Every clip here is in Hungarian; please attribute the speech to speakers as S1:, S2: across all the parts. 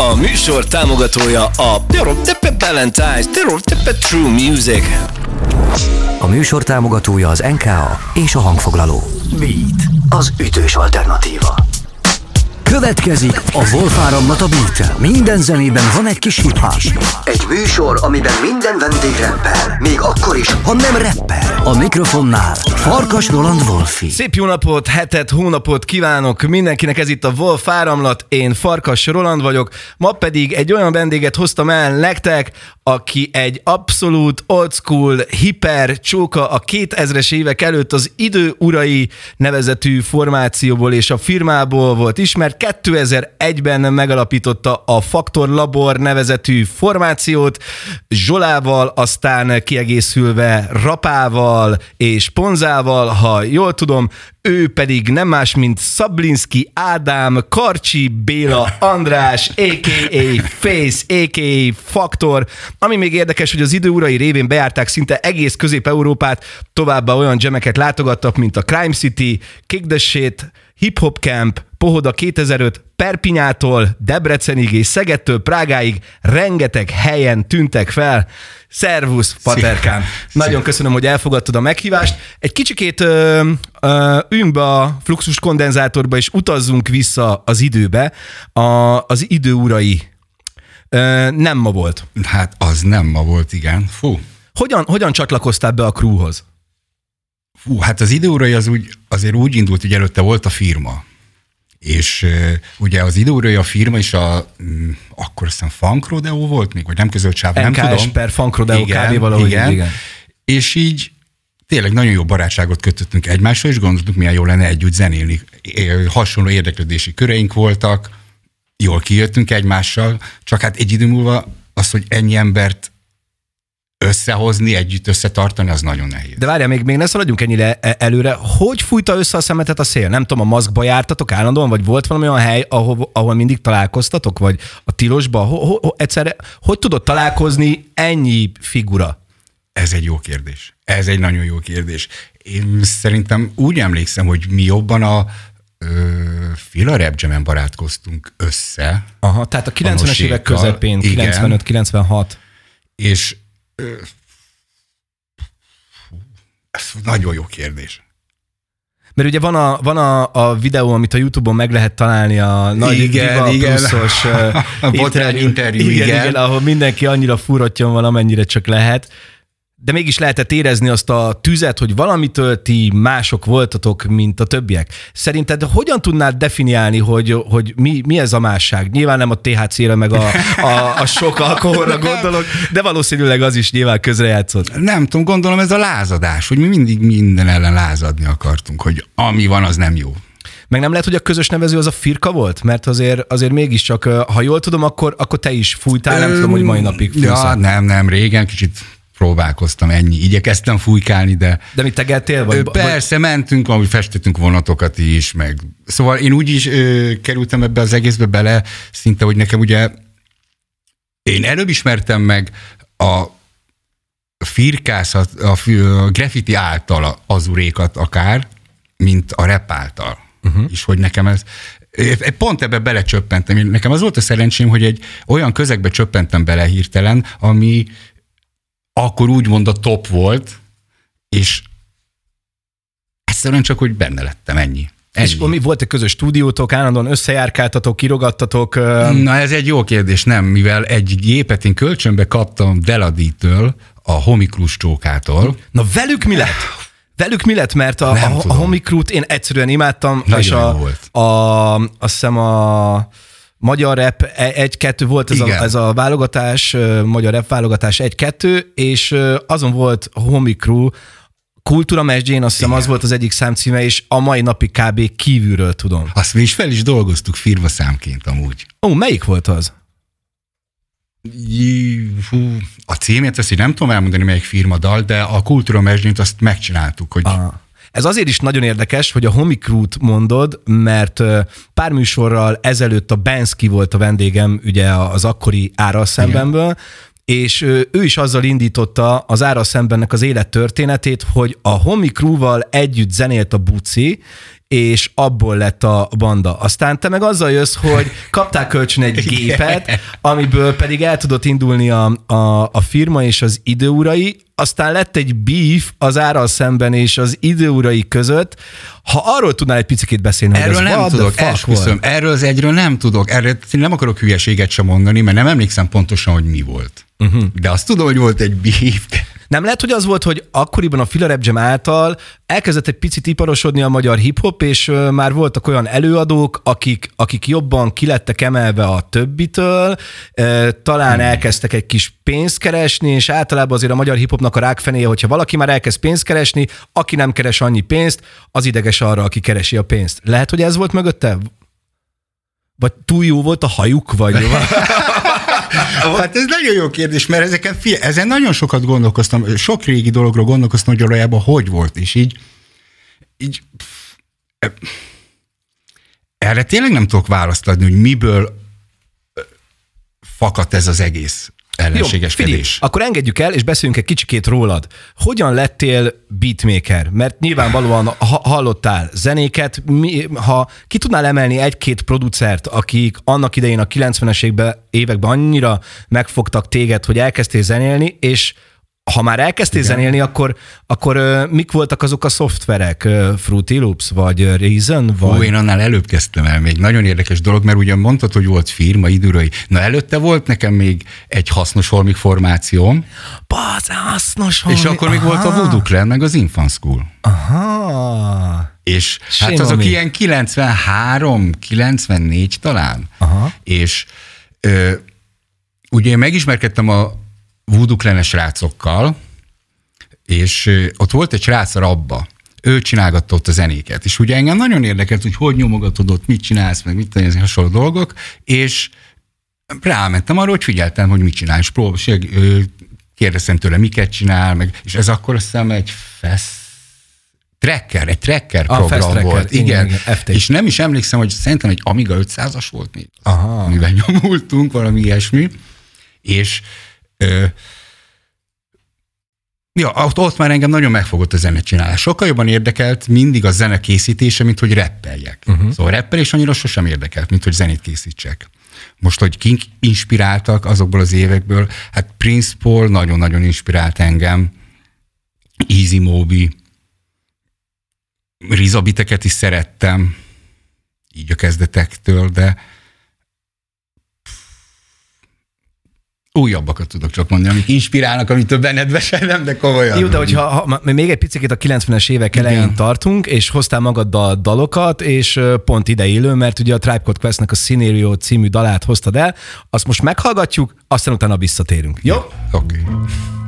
S1: A műsor támogatója a Valentine's True Music.
S2: A műsor támogatója az NKA és a hangfoglaló. Beat, az ütős alternatíva. Következik a Wolfáramlat a beat Minden zenében van egy kis hip Egy műsor, amiben minden vendég reppel. Még akkor is, ha nem reppel. A mikrofonnál Farkas Roland Wolfi.
S3: Szép jó napot, hetet, hónapot kívánok mindenkinek, ez itt a Wolf áramlat, én Farkas Roland vagyok, ma pedig egy olyan vendéget hoztam el nektek, aki egy abszolút old school, hiper csóka a 2000-es évek előtt az idő urai nevezetű formációból és a firmából volt ismert. 2001-ben megalapította a Faktor Labor nevezetű formációt, Zsolával, aztán kiegészülve Rapával és Ponzával, ha jól tudom, ő pedig nem más, mint Szablinski Ádám, Karcsi Béla András, a.k.a. Face, a.k.a. Faktor, ami még érdekes, hogy az időurai révén bejárták szinte egész Közép-Európát, továbbá olyan gemeket látogattak, mint a Crime City, Kick the Shit, Hip Hop Camp, Pohoda 2005, Perpinyától, Debrecenig és Szegettől Prágáig rengeteg helyen tűntek fel. Szervusz, Paterkám! Nagyon köszönöm, hogy elfogadtad a meghívást. Egy kicsikét ö, ö, üljünk be a fluxus kondenzátorba, és utazzunk vissza az időbe. A, az idő urai ö, nem ma volt.
S4: Hát az nem ma volt, igen. Fú.
S3: Hogyan, hogyan csatlakoztál be a crewhoz?
S4: Fú, hát az időurai az úgy, azért úgy indult, hogy előtte volt a firma. És ugye az időurai a firma is a, um, akkor azt hiszem Funk Rodeo volt még, vagy nem közölt sáv, nem tudom.
S3: per Funk Rodeo igen, kb. valahogy. Igen. igen.
S4: És így tényleg nagyon jó barátságot kötöttünk egymással, és gondoltuk, milyen jó lenne együtt zenélni. Hasonló érdeklődési köreink voltak, jól kijöttünk egymással, csak hát egy idő múlva az, hogy ennyi embert összehozni, együtt összetartani, az nagyon nehéz.
S3: De várjál, még, még ne szaladjunk ennyire e- előre. Hogy fújta össze a szemetet a szél? Nem tudom, a maszkba jártatok állandóan, vagy volt valami olyan hely, ahol, ahol mindig találkoztatok, vagy a tilosba? Ho, ho, ho, egyszerre, hogy tudod találkozni ennyi figura?
S4: Ez egy jó kérdés. Ez egy nagyon jó kérdés. Én szerintem úgy emlékszem, hogy mi jobban a Fila Rap barátkoztunk össze.
S3: Aha, tehát a 90-es évek közepén, 95-96.
S4: És ez nagyon jó kérdés.
S3: Mert ugye van a, van a, a videó, amit a Youtube-on meg lehet találni, a nagy
S4: igen, igen.
S3: pluszos
S4: uh, interjú, interjú,
S3: igen, igen. igen, ahol mindenki annyira furotjon van, amennyire csak lehet de mégis lehetett érezni azt a tüzet, hogy valamitől ti mások voltatok, mint a többiek. Szerinted hogyan tudnád definiálni, hogy, hogy mi, mi ez a másság? Nyilván nem a THC-re, meg a, a, a sok alkoholra gondolok, de valószínűleg az is nyilván közrejátszott.
S4: Nem tudom, gondolom ez a lázadás, hogy mi mindig minden ellen lázadni akartunk, hogy ami van, az nem jó.
S3: Meg nem lehet, hogy a közös nevező az a firka volt? Mert azért, azért mégiscsak, ha jól tudom, akkor, akkor te is fújtál, nem tudom, hogy mai napig fújsz.
S4: Ja, nem, nem, régen kicsit próbálkoztam, ennyi. Igyekeztem fújkálni, de...
S3: De mit tegettél? Vagy,
S4: persze, vagy... mentünk, ahogy festettünk vonatokat is, meg... Szóval én úgy is ö, kerültem ebbe az egészbe bele, szinte, hogy nekem ugye... Én előbb ismertem meg a firkászat, a, a graffiti által az urékat akár, mint a rap által. Uh-huh. És hogy nekem ez, Pont ebbe belecsöppentem. Nekem az volt a szerencsém, hogy egy olyan közegbe csöppentem bele hirtelen, ami akkor úgymond a top volt, és egyszerűen csak, hogy benne lettem, ennyi. Ennyi.
S3: És mi volt egy közös stúdiótok, állandóan összejárkáltatok, kirogattatok?
S4: Na ez egy jó kérdés, nem, mivel egy gépet én kölcsönbe kaptam Deladitől, a Homiklus csókától.
S3: Na velük mi lett? Velük mi lett? Mert a, a, a Homikrút én egyszerűen imádtam.
S4: Nagyon és a, volt.
S3: A, a, azt hiszem a magyar rap e- egy-kettő volt ez a, ez a válogatás, magyar rap válogatás egy-kettő, és azon volt Homi Crew, Kultúra Mesdjén, azt hiszem az volt az egyik számcíme, és a mai napig kb. kívülről tudom.
S4: Azt mi is fel is dolgoztuk firma számként amúgy.
S3: Ó, melyik volt az?
S4: Hú, a címét ezt így nem tudom elmondani, melyik firma dal, de a Kultúra Mesdjént azt megcsináltuk, hogy Aha.
S3: Ez azért is nagyon érdekes, hogy a Homicrút mondod, mert pár műsorral ezelőtt a Banksy volt a vendégem, ugye az akkori ára szembenből, és ő is azzal indította az ára szembennek az élettörténetét, hogy a Homi Crew-val együtt zenélt a Buci, és abból lett a banda. Aztán te meg azzal jössz, hogy kaptál kölcsön egy gépet, amiből pedig el tudott indulni a, a, a firma és az időurai, aztán lett egy beef az árral szemben és az időurai között. Ha arról tudnál egy picit beszélni,
S4: erről
S3: hogy
S4: nem tudok, esküszöm, erről az egyről nem tudok, erről nem akarok hülyeséget sem mondani, mert nem emlékszem pontosan, hogy mi volt. Uh-huh. De azt tudom, hogy volt egy beef.
S3: Nem lehet, hogy az volt, hogy akkoriban a Fila Rap Jam által elkezdett egy picit iparosodni a magyar hip-hop, és már voltak olyan előadók, akik, akik jobban kilettek emelve a többitől, talán hmm. elkezdtek egy kis pénzt keresni, és általában azért a magyar hip-hopnak a rákfenéje, hogyha valaki már elkezd pénzt keresni, aki nem keres annyi pénzt, az ideges arra, aki keresi a pénzt. Lehet, hogy ez volt mögötte? Vagy túl jó volt a hajuk, vagy...
S4: hát ez nagyon jó kérdés, mert ezeken, fia, ezen nagyon sokat gondolkoztam, sok régi dologról gondolkoztam, hogy valójában hogy volt, és így, így erre tényleg nem tudok választ adni, hogy miből fakadt ez az egész ellenségeskedés.
S3: Jó, akkor engedjük el, és beszéljünk egy kicsikét rólad. Hogyan lettél beatmaker? Mert nyilvánvalóan ha hallottál zenéket, mi, ha ki tudnál emelni egy-két producert, akik annak idején a 90-es években annyira megfogtak téged, hogy elkezdtél zenélni, és ha már elkezdtél Igen. zenélni, akkor, akkor uh, mik voltak azok a szoftverek? Fruity Loops, vagy Reason? Vagy...
S4: Ó, én annál előbb kezdtem el még. Nagyon érdekes dolog, mert ugyan mondtad, hogy volt firma, időrei. Na előtte volt nekem még egy hasznos holmik formációm.
S3: Baz, hasznos holmik.
S4: És akkor még Aha. volt a Voodoo Clan, meg az Infant School.
S3: Aha.
S4: És Sima hát azok ilyen 93, 94 talán.
S3: Aha.
S4: És ö, ugye én megismerkedtem a clan srácokkal, és ott volt egy srác rabba, ő csinálgatta ott a zenéket, és ugye engem nagyon érdekelt, hogy hogy nyomogatod ott, mit csinálsz, meg mit tenni, hasonló dolgok, és rámentem arra, hogy figyeltem, hogy mit csinál, és prób- kérdeztem tőle, miket csinál, meg, és ez akkor azt hiszem egy fesz, tracker, egy tracker a program tracker, volt. Igen, igen, igen és nem is emlékszem, hogy szerintem egy Amiga 500-as volt még,
S3: Aha.
S4: amivel nyomultunk, valami ilyesmi, és Ja, ott, ott már engem nagyon megfogott a zenecsinálás. Sokkal jobban érdekelt mindig a zene készítése, mint hogy rappeljek. Uh-huh. Szóval rappelés annyira sosem érdekelt, mint hogy zenét készítsek. Most, hogy kink inspiráltak azokból az évekből, hát Prince Paul nagyon-nagyon inspirált engem, Easy Moby, Rizabiteket is szerettem, így a kezdetektől, de újabbakat tudok csak mondani, amik inspirálnak, amit több benned nem, de komolyan.
S3: Jó, de hogyha ha, még egy picit a 90-es évek elején Igen. tartunk, és hoztál magaddal dalokat, és pont ide illő, mert ugye a Tribe Code Quest-nek a Scenario című dalát hoztad el, azt most meghallgatjuk, aztán utána visszatérünk. Jó? Oké.
S4: Okay.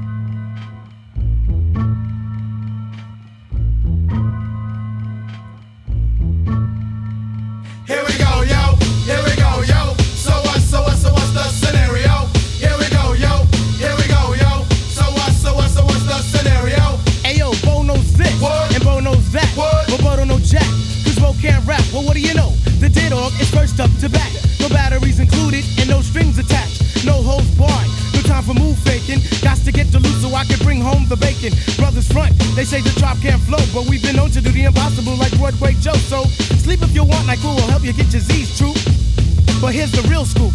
S5: Well, what do you know? The dead dog is first up to bat. No batteries included and no strings attached. No holds barred. No time for move faking. Got to get to loot so I can bring home the bacon. Brothers front, they say the drop can't flow, but we've been known to do the impossible like Broadway Joe. So sleep if you want, like cool will help you get your Z's true. But here's the real scoop.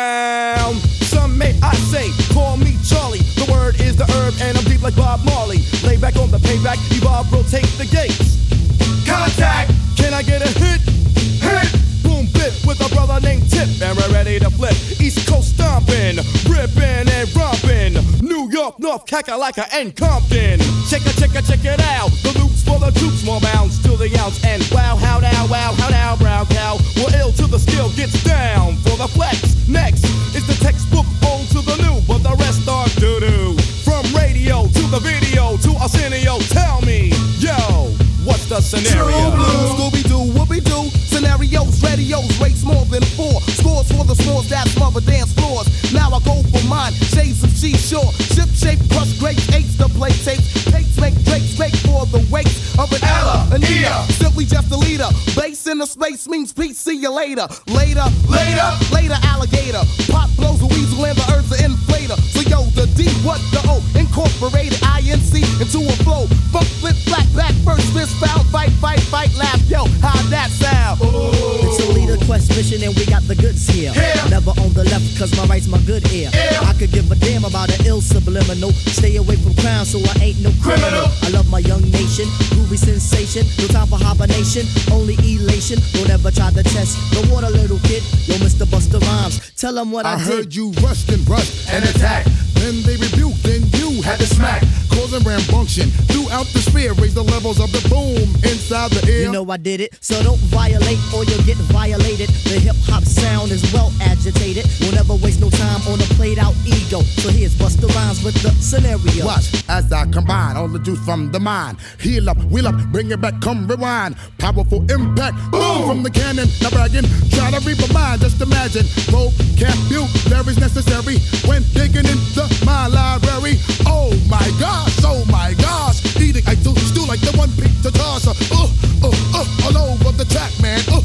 S6: Evolve, rotate the gates.
S5: Contact.
S6: Can I get a hit?
S5: Hit.
S6: Boom bit with a brother named Tip, and we're ready to flip. East Coast stomping, ripping and romping. New York, North Kakalaka, and Compton. Check it, check it, check it out. The loops for the troops, more bounds to the ounce. And wow, how now, wow, how now, brown cow. We're ill till the skill gets down for the flex. Next is the textbook old to the new, but the rest are doo doo. From radio to the video to Arsenio, tell me, yo. What's the scenario. Scooby Doo, Whoopi Doo, scenarios, radios, rates more
S5: than four. Scores for the
S7: scores that smother dance floors. Now I go for mine, shades of G seashore. Ship shape, crush grapes, eights to play tapes. Takes make drakes, make for the wakes of an Ella, an Ea. Simply just a leader
S5: space means peace. See you later. Later, later, later, alligator. Pop blows a weasel and the earth's an inflator. So yo, the D, what the O? Incorporated INC into a flow. Funk, flip, flat, back, first fist, foul, fight, fight, fight, laugh. Yo, how that sound?
S8: It's a leader quest mission and we got the goods here. Never on the left cause my right's my good ear. I could give a damn about an ill subliminal. Stay away from crime so I ain't no criminal. I love my young nation, groovy sensation. No time for hibernation, only elation. Don't ever try to test the water, little kid. Yo, Mr. Buster Rhymes, tell them what I,
S7: I
S8: did.
S7: heard you rushed and rushed and attacked. Then they rebuked, then you had to smack. Causing rambunction throughout the sphere. Raise the levels of the boom inside the ear.
S8: You know I did it, so don't violate or you'll get violated. The hip hop sound is well agitated. We'll never waste no time on a played out ego. So here's Buster Rhymes with the scenario.
S7: Watch as I combine all the juice from the mind. Heal up, wheel up, bring it back, come rewind. Powerful impact, boom from the cannon. Not bragging, try to read my mind. Just imagine, vocabulary's necessary when digging into my library. Oh my gosh, oh my gosh. Eating, I do stew like the one pizza tosser. Uh, uh, uh, all over the track, man. Uh,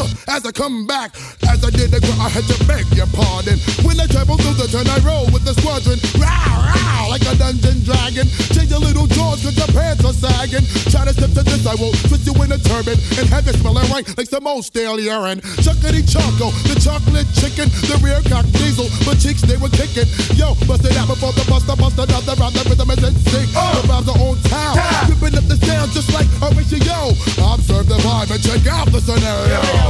S7: uh, as I come back. As I did the I had to beg your pardon. When I travel through the turn, I roll with the squadron. Row, row, like a dungeon dragon. Change your little jaws cause your pants are sagging. Try to step to this, I will twist you in a turban and have it smelling right like some old stale urine. Chuckity choco, the chocolate chicken, the rear cock diesel, but cheeks they were kicking. Yo, bust it out before the buster, bust another round. The rhythm is in sync. The vibes are on town, ripping up the sound just like a ratio. Observe the vibe and check out the scenario.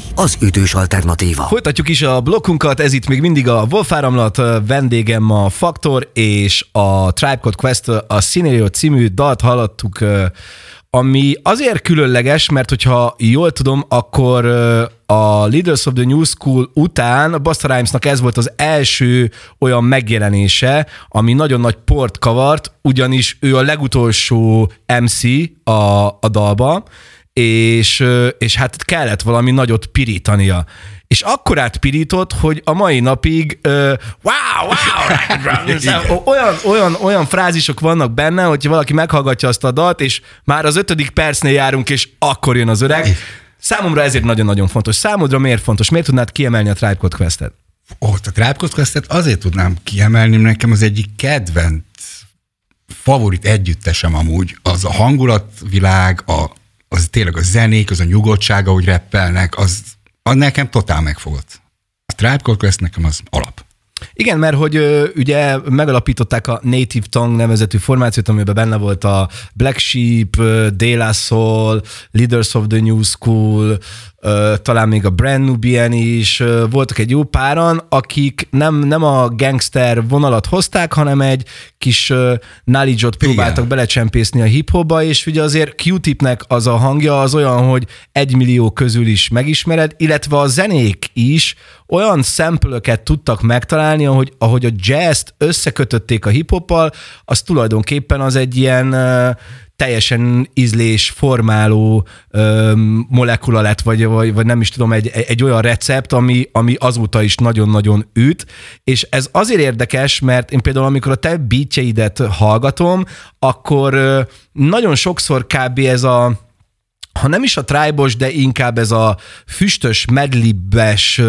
S2: Az ütős alternatíva.
S3: Folytatjuk is a blokkunkat, ez itt még mindig a Wolf Áramlat, vendégem a Faktor és a Tribe Called Quest, a Scenario című dalt hallottuk, ami azért különleges, mert hogyha jól tudom, akkor a Leaders of the New School után a Busta Rhymesnak ez volt az első olyan megjelenése, ami nagyon nagy port kavart, ugyanis ő a legutolsó MC a, a dalba, és, és hát kellett valami nagyot pirítania. És akkorát pirított, hogy a mai napig uh, wow, wow, olyan, olyan, olyan frázisok vannak benne, hogyha valaki meghallgatja azt a dalt, és már az ötödik percnél járunk, és akkor jön az öreg. Számomra ezért nagyon-nagyon fontos. Számodra miért fontos? Miért tudnád kiemelni a Tribe Called Quest-et?
S4: Ó, a Tribe Called Quest-et azért tudnám kiemelni, nekem az egyik kedvenc favorit együttesem amúgy, az a hangulatvilág, a, az tényleg a zenék, az a nyugodtság, ahogy reppelnek, az, az nekem totál megfogott. A Tribe Quest nekem az alap.
S3: Igen, mert hogy ö, ugye megalapították a Native Tongue nevezetű formációt, amiben benne volt a Black Sheep, De La Soul, Leaders of the New School, talán még a Brand Nubian is, voltak egy jó páran, akik nem, nem a gangster vonalat hozták, hanem egy kis knowledge-ot próbáltak belecsempészni a hip-hopba, és ugye azért Q-tipnek az a hangja az olyan, hogy egy millió közül is megismered, illetve a zenék is olyan szempölöket tudtak megtalálni, ahogy, ahogy a jazz-t összekötötték a hip-hoppal, az tulajdonképpen az egy ilyen teljesen ízlés formáló molekula lett, vagy, vagy, vagy nem is tudom, egy, egy olyan recept, ami, ami azóta is nagyon-nagyon üt, és ez azért érdekes, mert én például amikor a te beatjeidet hallgatom, akkor nagyon sokszor kb. ez a ha nem is a trájbos, de inkább ez a füstös, medlibes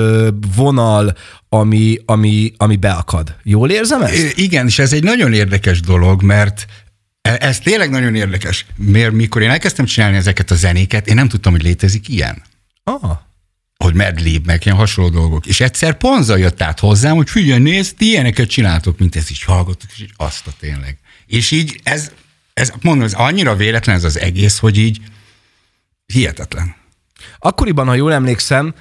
S3: vonal, ami, ami, ami beakad. Jól érzem ezt?
S4: Igen, és ez egy nagyon érdekes dolog, mert ez tényleg nagyon érdekes. Mert mikor én elkezdtem csinálni ezeket a zenéket, én nem tudtam, hogy létezik ilyen.
S3: Ah.
S4: hogy medlib, meg ilyen hasonló dolgok. És egyszer Ponza jött át hozzám, hogy figyelj, nézd, ti ilyeneket csináltok, mint ez is hallgatok, és így azt a tényleg. És így ez, ez mondom, ez annyira véletlen ez az egész, hogy így hihetetlen.
S3: Akkoriban, ha jól emlékszem,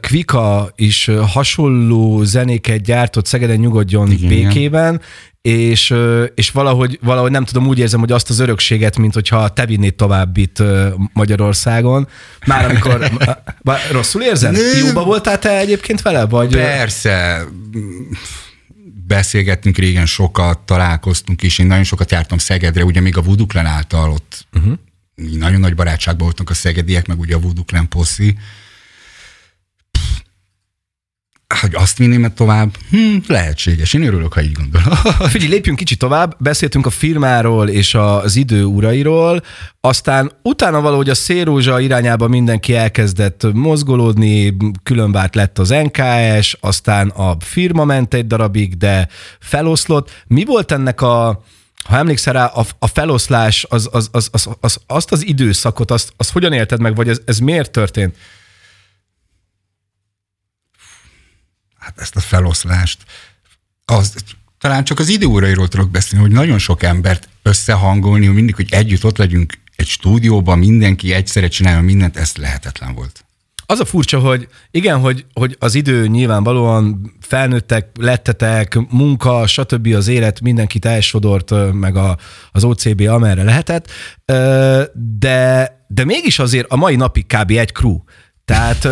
S3: Kvika is hasonló zenéket gyártott Szegeden nyugodjon
S4: Igen,
S3: békében, és, és valahogy, valahogy nem tudom, úgy érzem, hogy azt az örökséget, mint hogyha te vinnéd tovább itt Magyarországon. Már amikor... Rosszul érzem?
S4: Nem.
S3: Jóba voltál te egyébként vele? Vagy,
S4: Persze, beszélgettünk régen sokat, találkoztunk is, én nagyon sokat jártam Szegedre, ugye még a Vuduklen által ott uh-huh. nagyon nagy barátságban voltunk a szegediek, meg ugye a Vuduklen poszi. Hogy azt vinném tovább? Hm, lehetséges. Én örülök, ha így gondolom.
S3: Figyelj, lépjünk kicsit tovább. Beszéltünk a firmáról és az idő urairól, aztán utána valahogy a szélrózsa irányába mindenki elkezdett mozgolódni, különbárt lett az NKS, aztán a firma ment egy darabig, de feloszlott. Mi volt ennek a, ha emlékszel rá, a, a feloszlás, az, az, az, az, az, azt az időszakot, azt, azt hogyan élted meg, vagy ez, ez miért történt?
S4: Hát ezt a feloszlást, az, talán csak az időórairól tudok beszélni, hogy nagyon sok embert összehangolni, hogy mindig, hogy együtt ott legyünk egy stúdióban, mindenki egyszerre csinálja mindent, ez lehetetlen volt.
S3: Az a furcsa, hogy igen, hogy, hogy az idő nyilvánvalóan felnőttek, lettetek, munka, stb. az élet mindenkit elsodort, meg a, az OCB amerre lehetett, de, de mégis azért a mai napig kb. egy crew. Tehát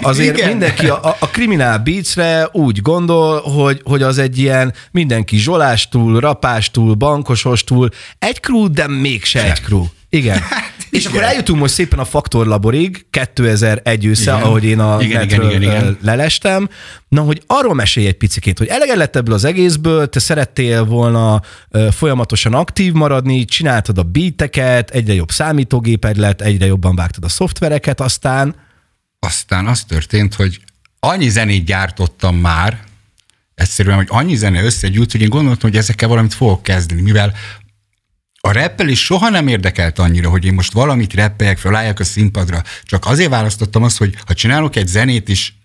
S3: azért Igen. mindenki a, a Criminal Beats-re úgy gondol, hogy, hogy az egy ilyen mindenki zsolástól, rapástól, bankosostól, egy crew, de mégse egy crew. Igen. Hát, és igen. akkor eljutunk most szépen a Faktor Laborig, 2001 ősze, igen. ahogy én a igen, igen, igen, igen. lelestem. Na, hogy arról mesélj egy picit, hogy eleged lett ebből az egészből, te szerettél volna folyamatosan aktív maradni, csináltad a beateket, egyre jobb számítógéped lett, egyre jobban vágtad a szoftvereket, aztán
S4: aztán az történt, hogy annyi zenét gyártottam már, egyszerűen, hogy annyi zene összegyűlt, hogy én gondoltam, hogy ezekkel valamit fogok kezdeni, mivel a rappel is soha nem érdekelt annyira, hogy én most valamit rappeljek, felálljak a színpadra. Csak azért választottam azt, hogy ha csinálok egy zenét is,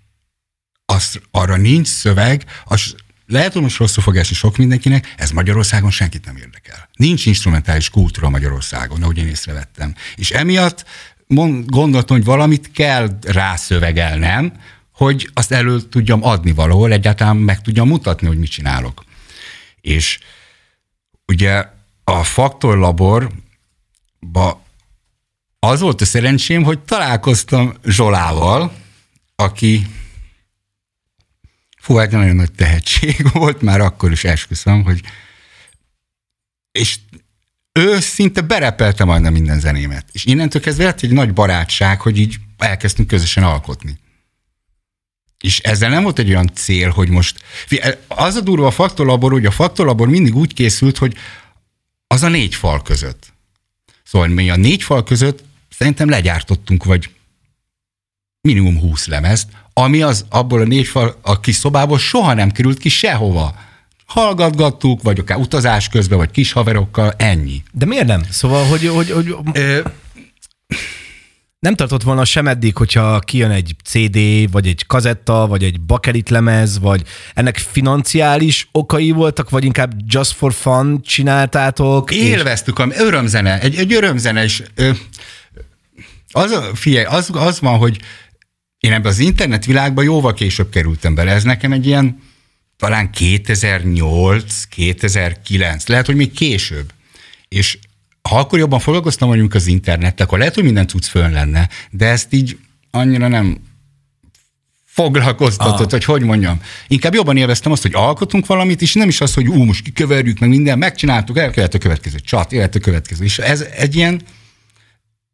S4: az, arra nincs szöveg, az lehet, hogy most rosszul fog esni sok mindenkinek, ez Magyarországon senkit nem érdekel. Nincs instrumentális kultúra Magyarországon, ahogy én észrevettem. És emiatt gondoltam, hogy valamit kell rászövegelnem, hogy azt elő tudjam adni valahol, egyáltalán meg tudjam mutatni, hogy mit csinálok. És ugye a Faktor Laborba az volt a szerencsém, hogy találkoztam Zsolával, aki fú, hát nagyon nagy tehetség volt, már akkor is esküszöm, hogy és ő szinte berepelte majdnem minden zenémet. És innentől kezdve lett egy nagy barátság, hogy így elkezdtünk közösen alkotni. És ezzel nem volt egy olyan cél, hogy most... Az a durva a faktolabor, hogy a faktolabor mindig úgy készült, hogy az a négy fal között. Szóval mi a négy fal között szerintem legyártottunk, vagy minimum húsz lemezt, ami az abból a négy fal, a kis szobából soha nem került ki sehova hallgatgattuk, vagy akár utazás közben, vagy kis haverokkal, ennyi.
S3: De miért nem? Szóval, hogy, hogy, hogy Ö, nem tartott volna sem eddig, hogyha kijön egy CD, vagy egy kazetta, vagy egy bakelit lemez, vagy ennek financiális okai voltak, vagy inkább just for fun csináltátok?
S4: Élveztük, és... örömzene, egy, egy örömzene, és ö, az, figyelj, az, az van, hogy én ebbe az internet világba jóval később kerültem bele. Ez nekem egy ilyen talán 2008, 2009, lehet, hogy még később. És ha akkor jobban foglalkoztam vagyunk az internettel, akkor lehet, hogy minden tudsz fönn lenne, de ezt így annyira nem foglalkoztatott, Aha. hogy hogy mondjam. Inkább jobban élveztem azt, hogy alkotunk valamit, és nem is az, hogy ú, most kiköverjük, meg minden, megcsináltuk, el kellett a következő csat, élet a következő. És ez egy ilyen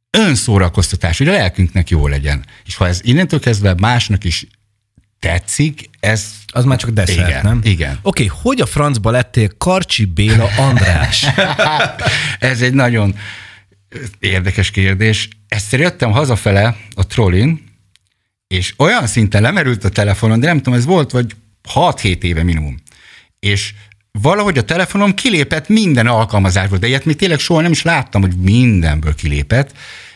S4: önszórakoztatás, hogy a lelkünknek jó legyen. És ha ez innentől kezdve másnak is tetszik, ez...
S3: Az már csak desszert,
S4: igen,
S3: nem?
S4: Igen.
S3: Oké, okay, hogy a francba lettél Karcsi Béla András?
S4: ez egy nagyon érdekes kérdés. Egyszer jöttem hazafele a trollin, és olyan szinten lemerült a telefonon, de nem tudom, ez volt vagy 6-7 éve minimum. És valahogy a telefonom kilépett minden alkalmazásból, de ilyet még tényleg soha nem is láttam, hogy mindenből kilépett,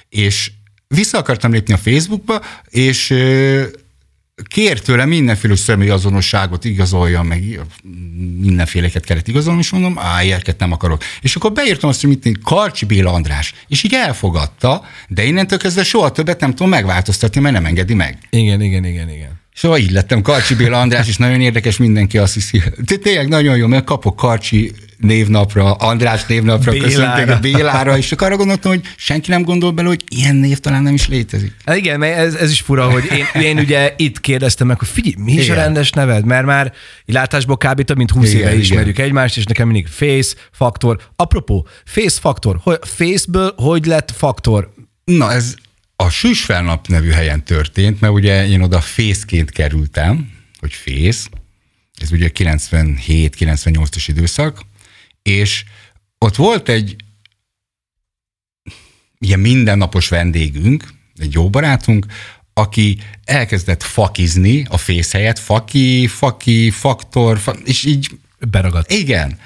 S4: és vissza akartam lépni a Facebookba, és kért tőle mindenféle személyazonosságot igazolja, meg mindenféleket kellett igazolni, és mondom, á, ilyeket nem akarok. És akkor beírtam azt, hogy mit Karcsi Béla András, és így elfogadta, de innentől kezdve soha többet nem tudom megváltoztatni, mert nem engedi meg.
S3: Igen, igen, igen, igen.
S4: Szóval így lettem Karcsi Béla András, és nagyon érdekes, mindenki azt hiszi. Tényleg nagyon jó, mert kapok Karcsi névnapra, András névnapra
S3: Bélára.
S4: köszöntek a Bélára, és csak arra gondoltam, hogy senki nem gondol bele, hogy ilyen név talán nem is létezik.
S3: Hát igen, mert ez, ez is fura, hogy én, én ugye itt kérdeztem meg, hogy figyelj, mi is
S4: Igen.
S3: a rendes neved? Mert már látásból kb. több mint 20
S4: Igen,
S3: éve
S4: igen.
S3: ismerjük egymást, és nekem mindig Face, Faktor. Apropó, Face, Faktor. Hogy, Faceből hogy lett Faktor?
S4: Na, ez a Süsfelnap nevű helyen történt, mert ugye én oda fészként kerültem, hogy fész, ez ugye 97-98-as időszak, és ott volt egy ilyen mindennapos vendégünk, egy jó barátunk, aki elkezdett fakizni a fész helyett, faki, faki, faktor, fa, és így
S3: Beragadt.
S4: igen.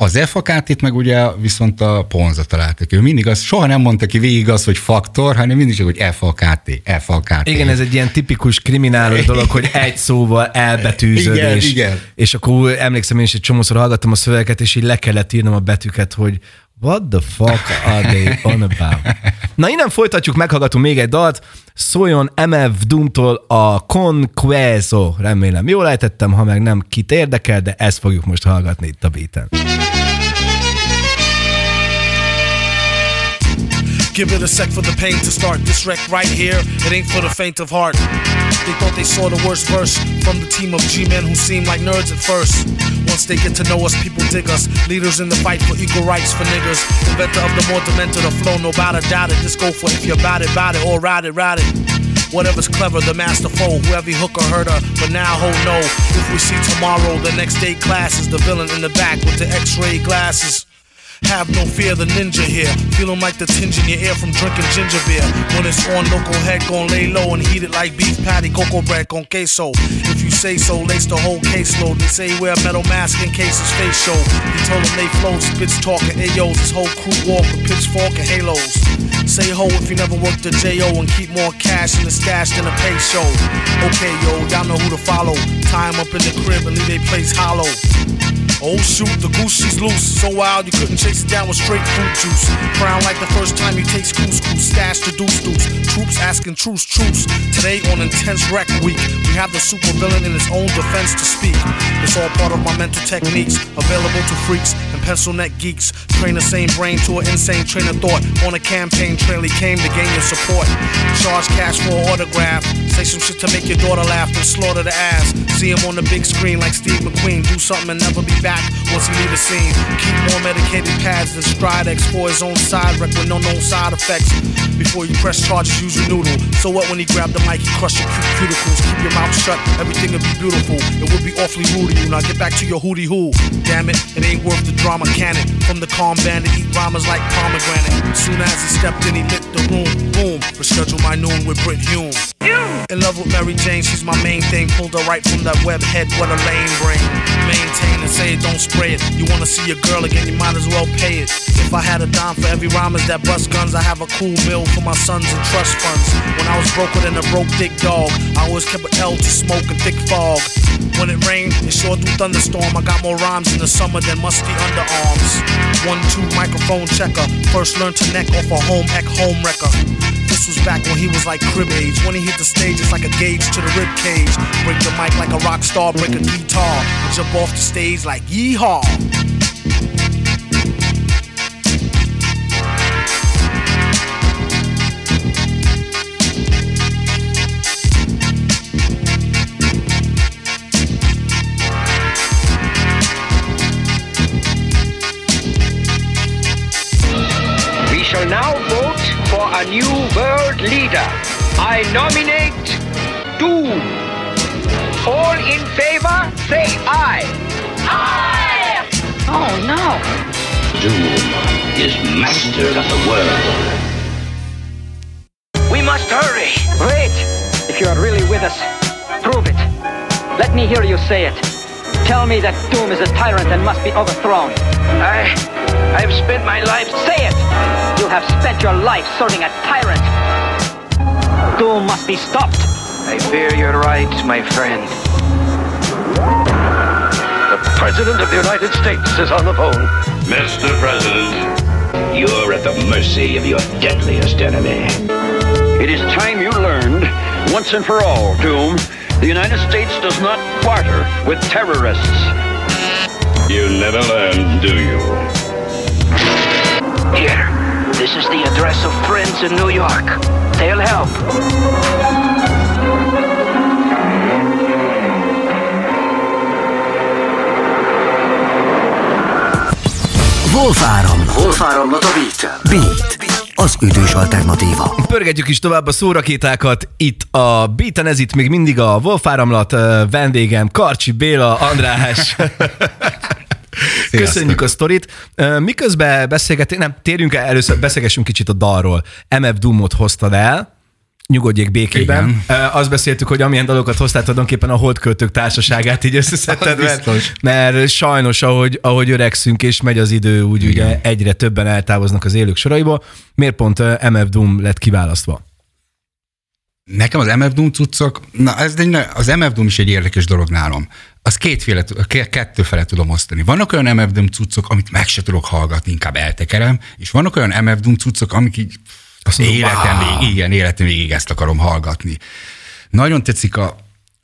S4: Az FAKT-t meg ugye viszont a Ponza találtak. Ő mindig az, soha nem mondta ki végig az, hogy faktor, hanem mindig csak, hogy FAKT, FAKT.
S3: Igen, ez egy ilyen tipikus kriminálos dolog, hogy egy szóval elbetűződés.
S4: Igen, igen.
S3: És akkor emlékszem, én is egy csomószor hallgattam a szövegeket, és így le kellett írnom a betűket, hogy what the fuck are they on about? Na innen folytatjuk, meghallgatunk még egy dalt. Szóljon MF Doom-tól a Conquezo. Remélem jól ejtettem, ha meg nem kit érdekel, de ezt fogjuk most hallgatni itt a beaten.
S5: Give it a sec for the pain to start. This wreck right here, it ain't for the faint of heart. They thought they saw the worst verse from the team of G-men who seem like nerds at first. Once they get to know us, people dig us. Leaders in the fight for equal rights for niggas. Inventor of the more demented the flow, no doubt doubt it. Just go for it if you're about it, about it, or ride it, ride it. Whatever's clever, the master foe, whoever hook or hurt her. But now, ho, no. If we see tomorrow, the next day class is the villain in the back with the x-ray glasses. Have no fear, the ninja here. Feeling like the tinge in your ear from drinking ginger beer. When it's on, local head gon' lay low and heat it like beef patty, cocoa bread con queso. If you say so, lace the whole caseload. They say wear a metal mask in case his face show. He told them they flow, spits talking AOs. His whole crew walk with pitchfork and halos. Say ho if you never worked a JO and keep more cash in the stash than a pay show. Okay, yo, y'all know who to follow. Tie 'em up in the crib and leave they place hollow. Oh shoot, the goose she's loose, so wild you couldn't chase it down with straight fruit juice. Frown like the first time you taste couscous, stash the deuce deuce. Troops asking truce, truce. Today on intense wreck week, we have the super villain in his own defense to speak. It's all part of my mental techniques, available to freaks and pencil neck geeks. Train the same brain to an insane train of thought. On a campaign trail, he came to gain your support. Charge cash for autograph. Say some shit to make your daughter laugh and slaughter the ass. See him on the big screen like Steve McQueen. Do something and never be back once he leave the scene. Keep more medicated pads than Stridex for his own side wreck with no known side effects. Before you press charges, use your noodle. So what when he grab the mic, he crush your cuticles. Keep your mouth shut, everything will be beautiful. It would be awfully rude of you. Now get back to your hootie hoo. Damn it, it ain't worth the drama, can it? From the calm band bandit, eat rhymes like pomegranate. Soon as he stepped in, he lit the room. Boom, reschedule my noon with Brit Hume. In love with Mary Jane, she's my main thing. Pulled her right from that web head, what a lame brain. Maintain and say it, don't spray it. You wanna see your girl again, you might as well pay it. If I had a dime for every rhymers that bust guns, I have a cool mill for my sons and trust funds. When I was broker than a broke dick dog, I always kept an L to smoke and thick fog. When it rained, it sure do thunderstorm. I got more rhymes in the summer than musty underarms. One, two, microphone checker. First learned to neck off a home ec home wrecker. This was back when he was like crib age. When he hit the stage, it's like a gauge to the rib cage. Break the mic like a rock star, break a guitar. Jump off the stage like yeehaw.
S9: We shall now vote for a new world leader. I nominate Doom. All in favor, say aye. Aye!
S10: Oh no.
S9: Doom is master of the world. We must hurry.
S10: Wait! If you are really with us, prove it. Let me hear you say it. Tell me that Doom is a tyrant and must be overthrown.
S9: I, I've spent my life.
S10: Say it! You have spent your life serving a tyrant. Doom must be stopped.
S9: I fear you're right, my friend.
S11: The President of the United States is on the phone.
S12: Mr. President, you're at the mercy of your deadliest enemy.
S11: It is time you learned, once and for all, Doom, the United States does not barter with terrorists.
S12: You never learn, do you?
S10: Here, this is the address of friends in New York. They'll help.
S2: Wolf áramlat. Wolf áramlat a beat Beat. Az ütős alternatíva.
S3: Pörgetjük is tovább a szórakétákat. Itt a Beaten, ez itt még mindig a Wolf áramlat vendégem, Karcsi Béla, András. Köszönjük a sztorit. Miközben beszélgetünk, nem, térjünk el, először beszélgessünk kicsit a dalról. MF Doomot hoztad el, nyugodjék békében.
S4: Igen.
S3: Azt beszéltük, hogy amilyen dalokat hoztál, tulajdonképpen a holdköltők társaságát így összeszedted, mert, mert sajnos, ahogy, ahogy öregszünk és megy az idő, úgy ugye egyre többen eltávoznak az élők soraiból. Miért pont MF Doom lett kiválasztva?
S4: Nekem az MF Doom cuccok, na ez egy, az MF Doom is egy érdekes dolog nálam. Az kétféle, ke- kettőfele tudom osztani. Vannak olyan MF Doom cuccok, amit meg se tudok hallgatni, inkább eltekerem, és vannak olyan MF Doom cuccok, amik így
S3: Azt mondom,
S4: életem végig, igen, életem végig ezt akarom hallgatni. Nagyon tetszik a,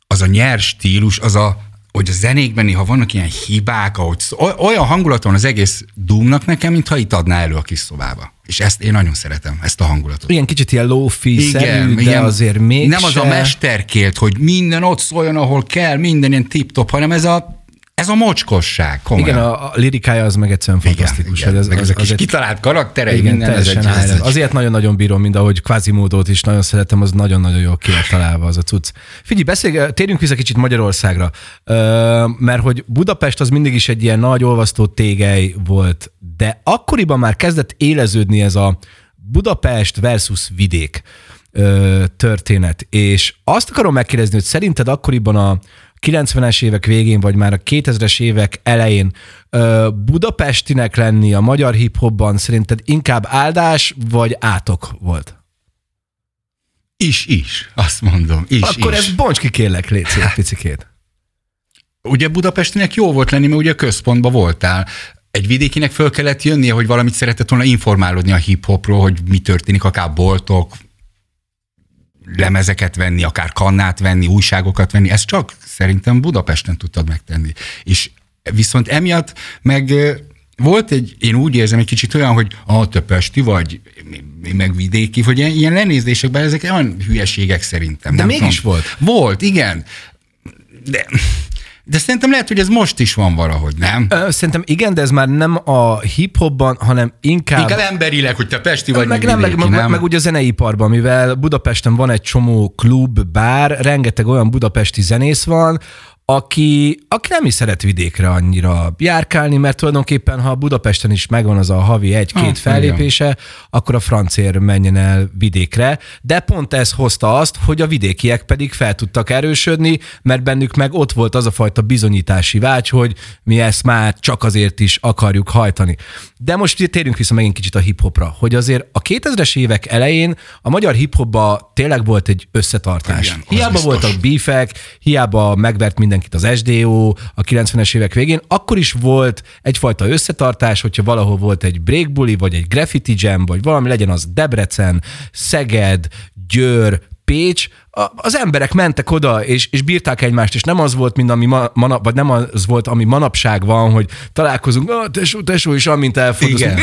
S4: az a nyers stílus, az a, hogy a zenékben néha vannak ilyen hibák, ahogy olyan hangulat van az egész Doomnak nekem, mintha itt adná elő a kis szobába. És ezt én nagyon szeretem, ezt a hangulatot.
S3: Ilyen kicsit ilyen low-fi-szerű, de azért még
S4: Nem az a mesterkélt, hogy minden ott szóljon, ahol kell, minden ilyen tip-top, hanem ez a, ez a mocskosság. Komolyan.
S3: Igen, a, a lirikája az meg egyszerűen fantasztikus.
S4: igen,
S3: hogy az,
S4: meg
S3: az,
S4: ezek
S3: az
S4: is
S3: egy-
S4: kitalált karakterei,
S3: igen,
S4: minden, ez egy, ez egy,
S3: Azért nagyon-nagyon bírom, mind ahogy Quasimodo-t is nagyon szeretem, az nagyon-nagyon jól ki találva az a cucc. Figyelj, beszélj, térjünk vissza kicsit Magyarországra, Ö, mert hogy Budapest az mindig is egy ilyen nagy olvasztó tégely volt, de akkoriban már kezdett éleződni ez a Budapest versus vidék történet, és azt akarom megkérdezni, hogy szerinted akkoriban a 90-es évek végén, vagy már a 2000-es évek elején budapestinek lenni a magyar hip-hopban szerinted inkább áldás, vagy átok volt?
S4: is, is, azt mondom, is,
S3: Akkor
S4: is.
S3: ez bonts ki kérlek, légy szép picikét.
S4: Ugye Budapestinek jó volt lenni, mert ugye központban voltál. Egy vidékinek föl kellett jönnie, hogy valamit szeretett volna informálódni a hip-hopról, hogy mi történik, akár boltok, lemezeket venni, akár kannát venni, újságokat venni, ezt csak szerintem Budapesten tudtad megtenni. És viszont emiatt meg volt egy, én úgy érzem egy kicsit olyan, hogy a te pesti vagy, mi meg vidéki, hogy ilyen, ilyen lenézésekben ezek olyan hülyeségek szerintem.
S3: De
S4: nem
S3: mégis
S4: tudom.
S3: volt.
S4: Volt, igen. De, de szerintem lehet, hogy ez most is van valahogy, nem?
S3: Ö, Szerintem igen, de ez már nem a hip-hopban, hanem inkább...
S4: Inkább emberileg, hogy te pesti vagy,
S3: meg,
S4: meg,
S3: nem, meg,
S4: vidéki,
S3: meg,
S4: nem?
S3: meg ugye a zeneiparban, mivel Budapesten van egy csomó klub, bár, rengeteg olyan budapesti zenész van, aki, aki nem is szeret vidékre annyira járkálni, mert tulajdonképpen, ha Budapesten is megvan az a havi egy-két
S4: Ah,
S3: fellépése, akkor a francér menjen el vidékre. De pont ez hozta azt, hogy a vidékiek pedig fel tudtak erősödni, mert bennük meg ott volt az a fajta bizonyítási vágy, hogy mi ezt már csak azért is akarjuk hajtani. De most térjünk vissza megint kicsit a hip-hopra, hogy azért a 2000-es évek elején a magyar hip-hopba tényleg volt egy összetartás.
S4: Igen,
S3: hiába
S4: biztos.
S3: voltak bífek, hiába megvert mindenkit az SDO a 90-es évek végén, akkor is volt egyfajta összetartás, hogyha valahol volt egy breakbully, vagy egy graffiti jam, vagy valami legyen az Debrecen, Szeged, Győr, Pécs, az emberek mentek oda, és, és bírták egymást, és nem az volt, mint ami ma, manap, vagy nem az volt, ami manapság van, hogy találkozunk, ah, tesó, tesó, és amint elfordulunk.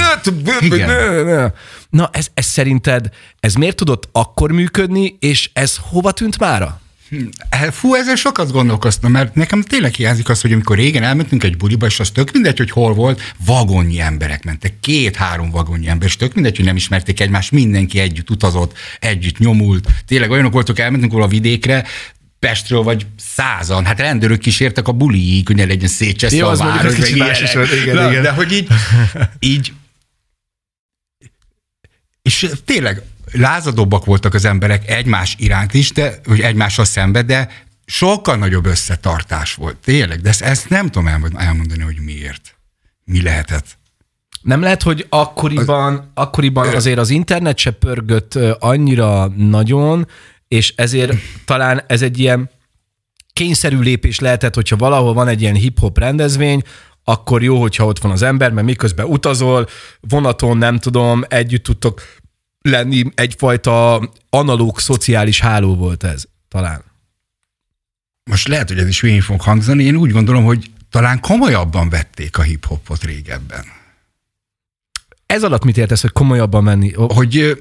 S3: Na, ez, ez szerinted, ez miért tudott akkor működni, és ez hova tűnt mára?
S4: Fú, ezzel sokat gondolkoztam, mert nekem tényleg hiányzik az, hogy amikor régen elmentünk egy buliba, és az tök mindegy, hogy hol volt, vagonnyi emberek mentek, két-három vagonnyi ember, és tök mindegy, hogy nem ismerték egymást, mindenki együtt utazott, együtt nyomult. Tényleg olyanok voltak, elmentünk volna a vidékre, Pestről vagy százan, hát rendőrök kísértek a buliig, hogy ne legyen szétcseszve a város,
S3: kicsit más is volt, igen,
S4: Na,
S3: igen.
S4: De hogy így, így és tényleg lázadóbbak voltak az emberek egymás iránt is, de, hogy egymással szembe, de sokkal nagyobb összetartás volt. Tényleg, de ezt, ezt nem tudom elmond- elmondani, hogy miért. Mi lehetett.
S3: Nem lehet, hogy akkoriban, akkoriban azért az internet se pörgött annyira nagyon, és ezért talán ez egy ilyen kényszerű lépés lehetett, hogyha valahol van egy ilyen hip-hop rendezvény, akkor jó, hogyha ott van az ember, mert miközben utazol, vonaton, nem tudom, együtt tudtok lenni, egyfajta analóg szociális háló volt ez talán.
S4: Most lehet, hogy ez is hülyén fog hangzani, én úgy gondolom, hogy talán komolyabban vették a hip-hopot régebben.
S3: Ez alatt mit értesz, hogy komolyabban menni?
S4: Hogy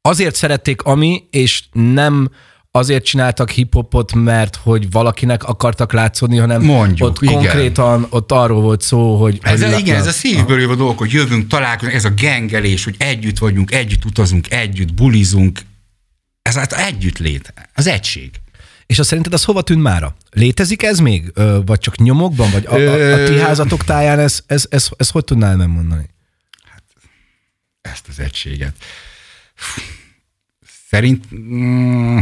S3: azért szerették ami, és nem azért csináltak hiphopot, mert hogy valakinek akartak látszódni, hanem
S4: Mondjuk,
S3: ott
S4: igen.
S3: konkrétan ott arról volt szó, hogy...
S4: Ez,
S3: hogy
S4: a, igen, ez a szívből jövő dolog, hogy jövünk, találkozunk, ez a gengelés, hogy együtt vagyunk, együtt utazunk, együtt bulizunk. Ez hát együtt lét, az egység.
S3: És azt szerinted az hova tűnt mára? Létezik ez még? Ö, vagy csak nyomokban? Vagy a, a, a ti házatok táján ez, ez, ez, ez hogy tudnál nem mondani?
S4: Ezt az egységet. Szerint mm,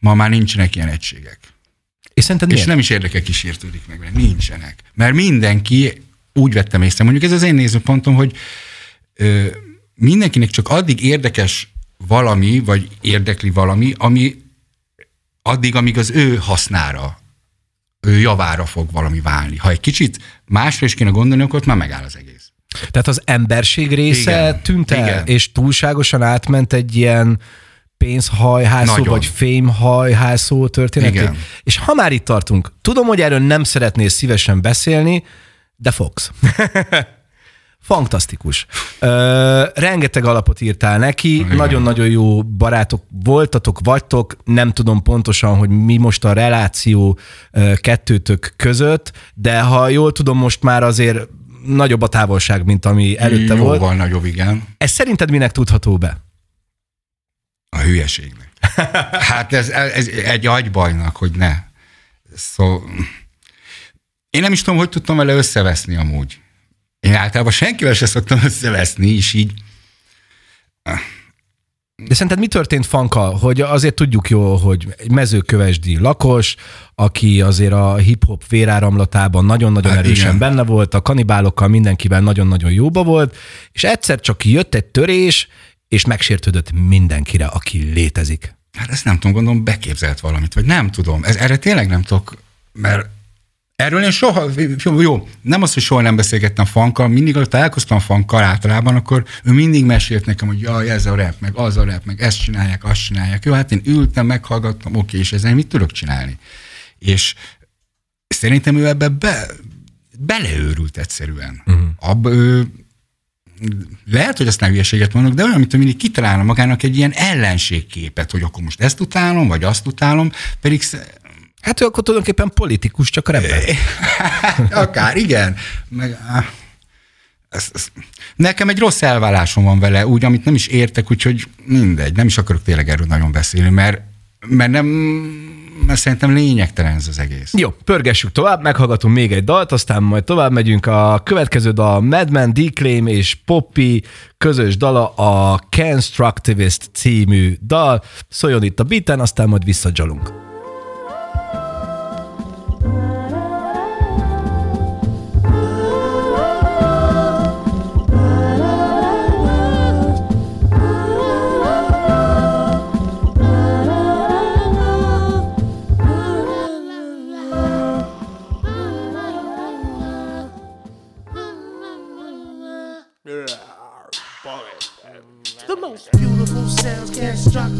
S4: ma már nincsenek ilyen egységek.
S3: És szerinted
S4: És nem is érdekel kísértődik meg, mert nincsenek. Mert mindenki úgy vettem észre, mondjuk ez az én nézőpontom, hogy ö, mindenkinek csak addig érdekes valami, vagy érdekli valami, ami addig, amíg az ő hasznára, ő javára fog valami válni. Ha egy kicsit másra is kéne gondolni, akkor ott már megáll az egész.
S3: Tehát az emberség része
S4: Igen.
S3: tűnt el,
S4: Igen.
S3: és túlságosan átment egy ilyen pénzhajhászó,
S4: Nagyon.
S3: vagy fémhajhászó történeté.
S4: Igen.
S3: És ha már itt tartunk, tudom, hogy erről nem szeretnél szívesen beszélni, de fogsz. Fantasztikus. Ö, rengeteg alapot írtál neki,
S4: Igen.
S3: nagyon-nagyon jó barátok voltatok, vagytok, nem tudom pontosan, hogy mi most a reláció ö, kettőtök között, de ha jól tudom, most már azért nagyobb a távolság, mint ami előtte
S4: Jóval
S3: volt.
S4: nagyobb, igen.
S3: Ez szerinted minek tudható be?
S4: A hülyeségnek. Hát ez, ez egy agybajnak, hogy ne. Szóval én nem is tudom, hogy tudtam vele összeveszni amúgy. Én általában senkivel se szoktam összeveszni, és így
S3: De szerinted mi történt Fanka, hogy azért tudjuk jól, hogy egy mezőkövesdi lakos, aki azért a hip-hop véráramlatában nagyon-nagyon
S4: Hát
S3: erősen
S4: igen.
S3: benne volt, a kanibálokkal mindenkivel nagyon-nagyon jóba volt, és egyszer csak jött egy törés, és megsértődött mindenkire, aki létezik.
S4: Hát ezt nem tudom, gondolom beképzelt valamit, vagy nem tudom. Ez, erre tényleg nem tudok, mert erről én soha, jó, jó, nem az, hogy soha nem beszélgettem fankkal, mindig, ahogy találkoztam fankkal általában, akkor ő mindig mesélt nekem, hogy jaj, ez a rap, meg az a rap, meg ezt csinálják, azt csinálják. Jó, hát én ültem, meghallgattam, oké, és ezzel mit tudok csinálni? És szerintem ő ebbe be, beleőrült egyszerűen. Uh-huh. Abba, ő, lehet, hogy azt nem hülyeséget mondok, de olyan, mint mindig kitalálna magának egy ilyen ellenségképet, hogy akkor most ezt utálom, vagy azt utálom, pedig
S3: Hát ő akkor tulajdonképpen politikus, csak rapper.
S4: akár, igen. Meg, áh, ez, ez, nekem egy rossz elvállásom van vele, úgy, amit nem is értek, úgyhogy mindegy, nem is akarok tényleg erről nagyon beszélni, mert, mert nem, mert szerintem lényegtelen ez az egész.
S3: Jó, pörgessük tovább, meghallgatunk még egy dalt, aztán majd tovább megyünk. A következő dal Madman, Declaim és Poppy közös dala a Constructivist című dal. Szóljon itt a beaten, aztán majd visszadzsalunk.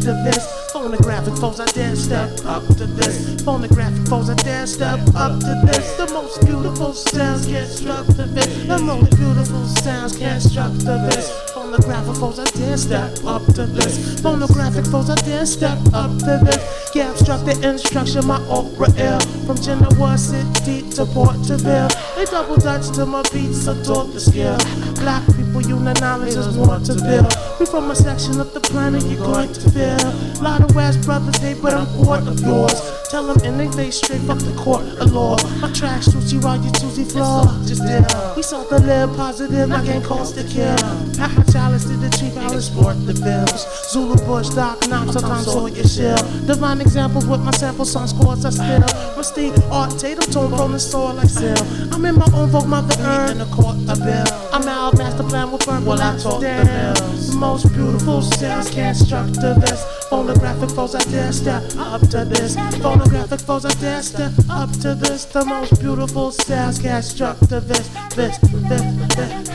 S13: Constructivist. Phonographic foes, I dare step up to this. Phonographic foes, I dare step up to this. The most beautiful sounds constructivist. The bit. The most beautiful sounds constructivist. Phonographic foes, I dare step up to this. Phonographic foes, I dare step up to this. Yeah, obstruct the instruction, my opera ill. From Genoa City to Porterville. They double dutch to my beats, I taught the skill. Black people, you know knowledge is want to build. We from a section of the planet you're going to feel. Lot of West brothers hate, but I'm part of yours. Tell them in they face straight fuck the court of law. My trash sushi while you choosy floor. Just there. We sought to live positive, I can't cost to kill. Pack my chalice to the chief, I'll sport the bills. Zulu Bush, Doc, Knock, sometimes all your shell. Divine examples with my sample song scores, I still. My Steve Art, Tatum tone from the soil like Sil. I'm in my own vogue, mother earth. in the court of bill. I'm out, master plan with firm, well, I talk the bills. The most beautiful sounds, constructivist. Phonographic foes, I dare step up to this. Phonographic foes, I dare step up to this. The most beautiful sounds, constructivist. This, this, this, this, this,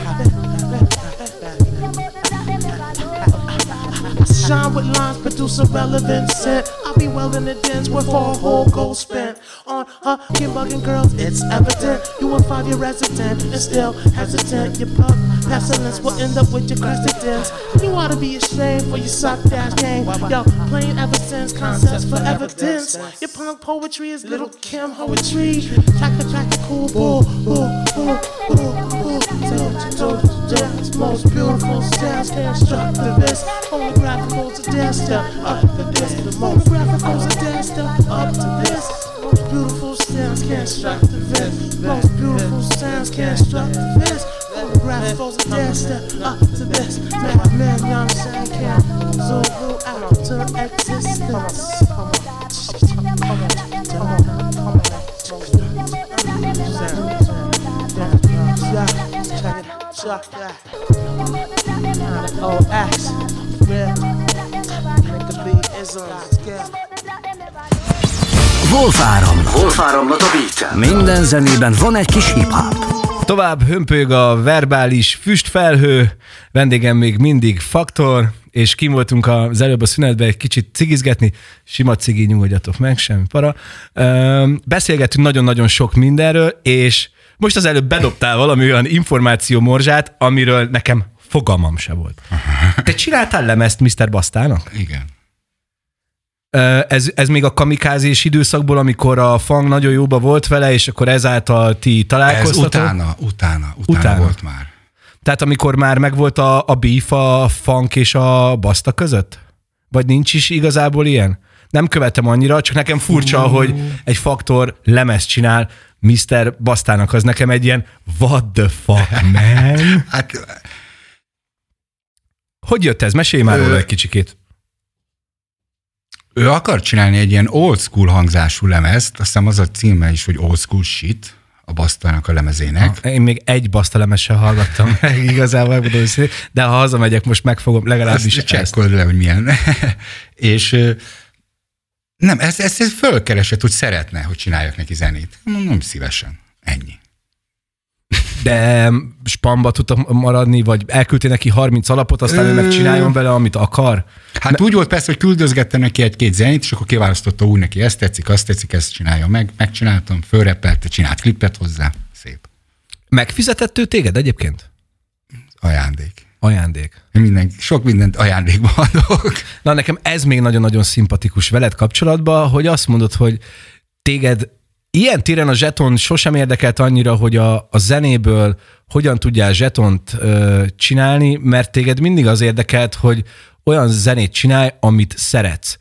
S13: this. shine with lines, produce a relevant set. Be well in the dens with a whole gold spent on skin bugging girls. It's evident you a five year resident and still hesitant. Your pub pestilence will end up with your crested dents. You ought to be ashamed for your suck ass game. Yo, plain ever since concepts for evidence. Your punk poetry is little Kim poetry. Track the track, cool bull, bull, bull, bull, bull. Tell us, most beautiful styles, constructivist. Homographicals are dance step up to this. The most graphicals are dance step up to this. Most beautiful sounds constructivist. Most beautiful sounds constructivist. Homographicals are dance step up to this. Man, man, young Sam can Zulu out to existence. Check it out, check that. Oh, X, yeah. Nigga be isms, yeah.
S2: Wolf áramlat. Wolf áramlat a beat Minden zenében van egy kis hip-hop.
S3: Tovább hömpög a verbális füstfelhő, vendégem még mindig Faktor, és kim voltunk az előbb a szünetben egy kicsit cigizgetni, sima cigi, nyugodjatok meg, semmi para. Üm, beszélgettünk nagyon-nagyon sok mindenről, és most az előbb bedobtál valami olyan információ morzsát, amiről nekem fogalmam se volt. Te csináltál lemezt Mr. Bastának?
S4: Igen.
S3: Ez, ez még a kamikázés időszakból, amikor a fang nagyon jóba volt vele, és akkor ezáltal ti
S4: Ez
S3: találkoztatok?
S4: utána, utána, utána,
S3: Utána.
S4: utána volt már.
S3: Tehát amikor már megvolt a, a beef a funk és a baszta között? Vagy nincs is igazából ilyen? Nem követem annyira, csak nekem furcsa, hogy egy faktor lemezt csinál Mr. Bastának, az nekem egy ilyen what the fuck, man?
S4: Hát
S3: Hogy jött ez? Mesélj már róla egy kicsikét.
S4: ő akar csinálni egy ilyen old school hangzású lemezt, azt hiszem az a címe is, hogy old school shit a Basztának a lemezének.
S3: Én még egy baszta lemessel hallgattam meg igazából, megmondom de ha hazamegyek, most megfogom legalábbis
S4: Ezt
S3: ezt.
S4: csekkold le, hogy milyen. és nem, ezt, ezt, ezt fölkeresett, hogy szeretne, hogy csináljak neki zenét. Nem szívesen. Ennyi.
S3: De spamba tudtak maradni, vagy elküldtél neki 30 alapot, aztán ő megcsináljon vele, amit akar?
S4: Hát úgy volt persze, hogy küldözgettem neki egy-két zenét, és akkor kiválasztotta úgy neki, ezt tetszik, azt tetszik, ezt csinálja meg. Megcsináltam, fölrepelte, csinált klippet hozzá. Szép.
S3: Megfizetett ő téged egyébként?
S4: Ajándék.
S3: Ajándék.
S4: Minden, sok mindent ajándékba adok.
S3: Na nekem ez még nagyon-nagyon szimpatikus veled kapcsolatban, hogy azt mondod, hogy téged ilyen téren a zseton sosem érdekelt annyira, hogy a, a zenéből hogyan tudjál zsetont ö, csinálni, mert téged mindig az érdekelt, hogy olyan zenét csinálj, amit szeretsz.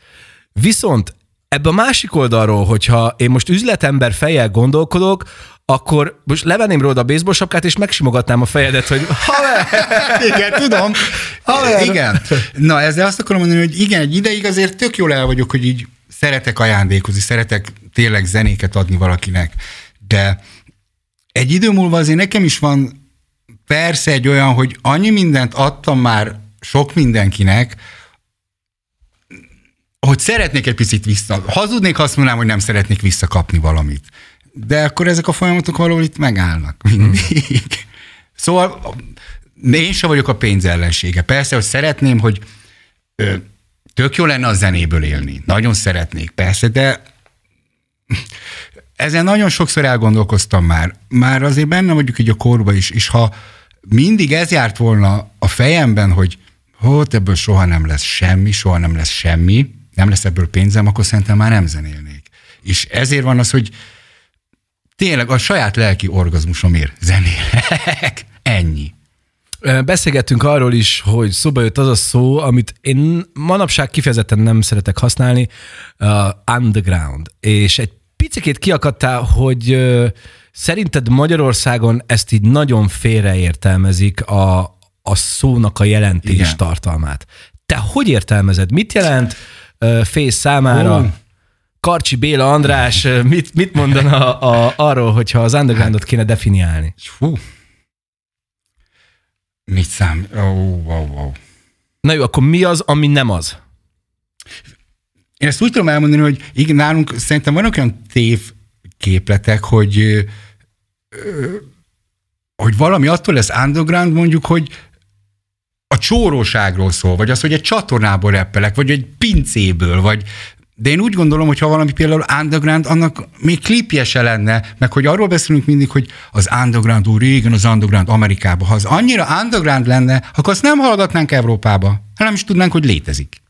S3: Viszont ebbe a másik oldalról, hogyha én most üzletember fejjel gondolkodok, akkor most levenném rólad a baseball sapkát, és megsimogatnám a fejedet, hogy haver,
S4: Igen, tudom.
S3: Haver.
S4: Igen. Na, ezzel azt akarom mondani, hogy igen, egy ideig azért tök jól el vagyok, hogy így szeretek ajándékozni, szeretek tényleg zenéket adni valakinek, de egy idő múlva azért nekem is van persze egy olyan, hogy annyi mindent adtam már sok mindenkinek, hogy szeretnék egy picit vissza. Hazudnék, ha azt mondanám, hogy nem szeretnék visszakapni valamit. De akkor ezek a folyamatok valahol itt megállnak mindig. Szóval én sem vagyok a pénz ellensége. Persze, hogy szeretném, hogy ö, tök jó lenne a zenéből élni. Nagyon szeretnék, persze, de ezen nagyon sokszor elgondolkoztam már. Már azért benne vagyok így a korba is, és ha mindig ez járt volna a fejemben, hogy hogy ebből soha nem lesz semmi, soha nem lesz semmi, nem lesz ebből pénzem, akkor szerintem már nem zenélnék. És ezért van az, hogy tényleg a saját lelki orgazmusomért zenélek. Ennyi.
S3: Beszélgettünk arról is, hogy szóba jött az a szó, amit én manapság kifejezetten nem szeretek használni, uh, underground. És egy picit kiakadtál, hogy uh, szerinted Magyarországon ezt így nagyon félreértelmezik a, a szónak a jelentés
S4: Igen.
S3: tartalmát. Te hogy értelmezed? Mit jelent uh, fész számára?
S4: Ó.
S3: Karcsi Béla András mit, mit mondana a, arról, hogyha az undergroundot kéne definiálni?
S4: Fú. Mit szám? Ó, oh, wow, wow.
S3: Na jó, akkor mi az, ami nem az?
S4: Én ezt úgy tudom elmondani, hogy igen, nálunk szerintem vannak olyan tév képletek, hogy, hogy valami attól lesz underground mondjuk, hogy a a csóróságról szól, vagy az, hogy egy csatornából reppelek, vagy egy pincéből, vagy de én úgy gondolom, hogy ha valami például underground, annak még klipje se lenne, meg hogy arról beszélünk mindig, hogy az underground, úr, régen az underground Amerikába. Ha az annyira underground lenne, akkor azt nem hallgatnánk Európába, hanem is tudnánk, hogy létezik.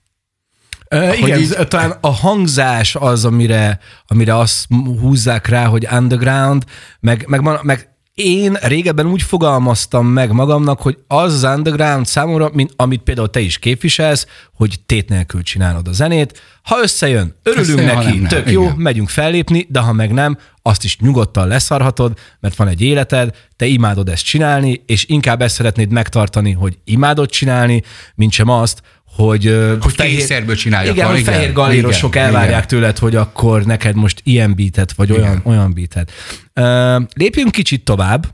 S3: Uh, igen, így... talán a hangzás az, amire, amire azt húzzák rá, hogy underground, meg, meg, meg én régebben úgy fogalmaztam meg magamnak, hogy az az underground számomra, mint amit például te is képviselsz, hogy tét nélkül csinálod a zenét. Ha összejön, örülünk összejön, neki, nem, tök nem. jó, Igen. megyünk fellépni, de ha meg nem, azt is nyugodtan leszarhatod, mert van egy életed, te imádod ezt csinálni, és inkább ezt szeretnéd megtartani, hogy imádod csinálni, mint sem azt, hogy,
S4: hogy fehér, csinálják.
S3: Igen, hogy fehér galérosok igen, elvárják igen. tőled, hogy akkor neked most ilyen beatet, vagy igen. olyan, olyan beatet. Uh, lépjünk kicsit tovább.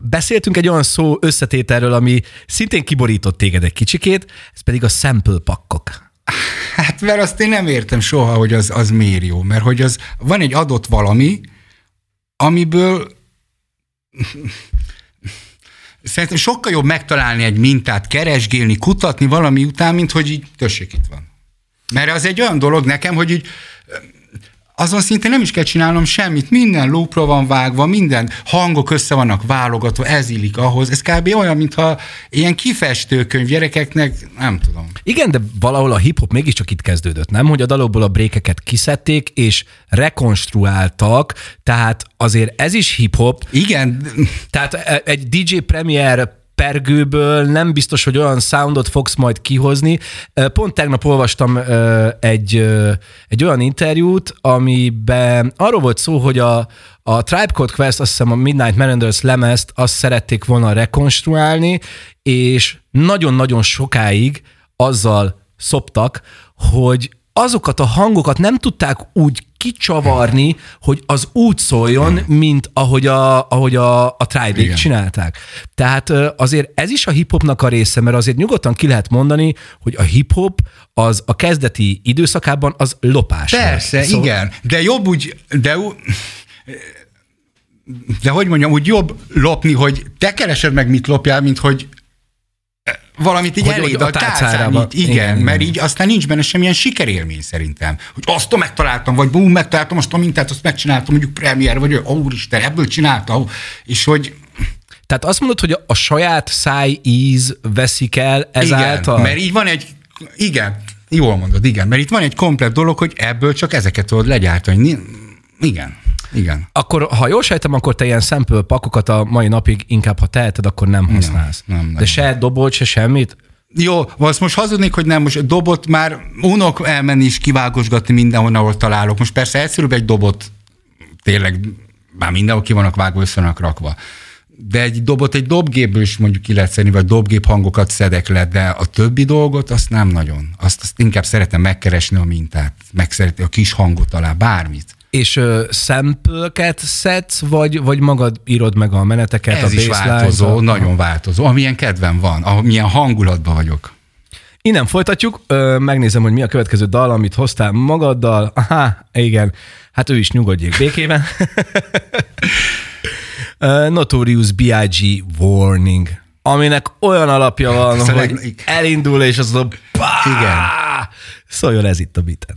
S3: Beszéltünk egy olyan szó összetételről, ami szintén kiborított téged egy kicsikét, ez pedig a sample pakkok.
S4: Hát mert azt én nem értem soha, hogy az, az miért jó, mert hogy az van egy adott valami, amiből szerintem sokkal jobb megtalálni egy mintát, keresgélni, kutatni valami után, mint hogy így, tössék itt van. Mert az egy olyan dolog nekem, hogy így azon szinte nem is kell csinálnom semmit, minden loopra van vágva, minden hangok össze vannak válogatva, ez illik ahhoz. Ez kb. olyan, mintha ilyen kifestőkönyv gyerekeknek, nem tudom.
S3: Igen, de valahol a hip-hop mégiscsak itt kezdődött, nem? Hogy a dalokból a brékeket kiszedték, és rekonstruáltak, tehát azért ez is hip-hop.
S4: Igen.
S3: Tehát e, egy DJ Premier pergőből nem biztos, hogy olyan soundot fogsz majd kihozni. Pont tegnap olvastam egy, egy olyan interjút, amiben arról volt szó, hogy a, a Tribe Code Quest, azt hiszem a Midnight Manenders lemezt, azt szerették volna rekonstruálni, és nagyon-nagyon sokáig azzal szoptak, hogy azokat a hangokat nem tudták úgy kicsavarni, hogy az úgy szóljon, mint ahogy a, ahogy a, a tribe csinálták. Tehát azért ez is a hip-hopnak a része, mert azért nyugodtan ki lehet mondani, hogy a hip-hop az a kezdeti időszakában az lopás.
S4: Persze, szóval... igen, de jobb úgy, de de hogy mondjam, úgy jobb lopni, hogy te keresed meg, mit lopjál, mint hogy valamit így hogy eléd a, a tárcára. Igen, igen, mert így aztán nincs benne semmilyen sikerélmény szerintem. Hogy azt megtaláltam, vagy bum, megtaláltam azt a mintát, azt megcsináltam, mondjuk premier, vagy ó, úristen, ebből csináltam, és hogy
S3: tehát azt mondod, hogy a saját száj íz veszik el ezáltal?
S4: Igen, mert így van egy, igen, jól mondod, igen, mert itt van egy komplet dolog, hogy ebből csak ezeket tudod legyártani. Igen. Igen.
S3: Akkor, ha jól sejtem, akkor te ilyen sample pakokat a mai napig inkább, ha teheted, akkor nem használsz. Nem, nem, nem. De se dobot, se semmit?
S4: Jó, azt most hazudnék, hogy nem, most dobot már unok elmenni is kivágosgatni mindenhol, ahol találok. Most persze egyszerűbb egy dobot, tényleg már mindenhol ki vannak vágva, össze rakva. De egy dobot egy dobgépből is mondjuk ki lehet szedni, vagy dobgép hangokat szedek le, de a többi dolgot azt nem nagyon. Azt, azt inkább szeretem megkeresni a mintát, megszeretni a kis hangot alá, bármit.
S3: És szempölket szedsz, vagy, vagy magad írod meg a meneteket,
S4: Ez a is változó, a... nagyon változó. Amilyen kedvem van, amilyen hangulatban vagyok.
S3: Innen folytatjuk, uh, megnézem, hogy mi a következő dal, amit hoztál magaddal. Aha, igen, hát ő is nyugodjék békében. Notorious B.I.G. Warning, aminek olyan alapja van, hát, hogy elindul, és az a... Igen. Szóljon ez itt a biten.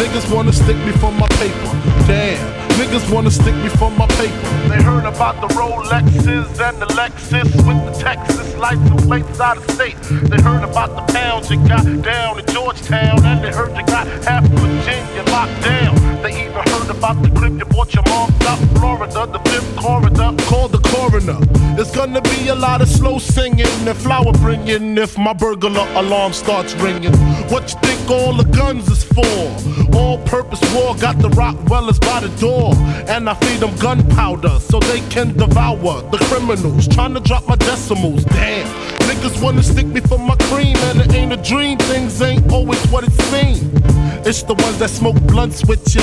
S14: niggas wanna stick me for my paper. Damn. Niggas wanna stick me for my paper. They heard about the Rolexes and the Lexus with the Texas license plates out of state. They heard about the pounds you got down in Georgetown, and they heard you got half Virginia locked down. They even heard about the crib you bought your mom out Florida, the fifth corridor. Call the coroner. There's gonna be a lot of slow singing and flower bringing if my burglar alarm starts ringing. What you think all the guns is for? All purpose war got the Rockwellers by the door. And I feed them gunpowder so they can devour the criminals. Trying to drop my decimals, damn. Niggas wanna stick me for my cream, and it ain't a dream. Things ain't always what it seems. It's the ones that smoke blunts with ya,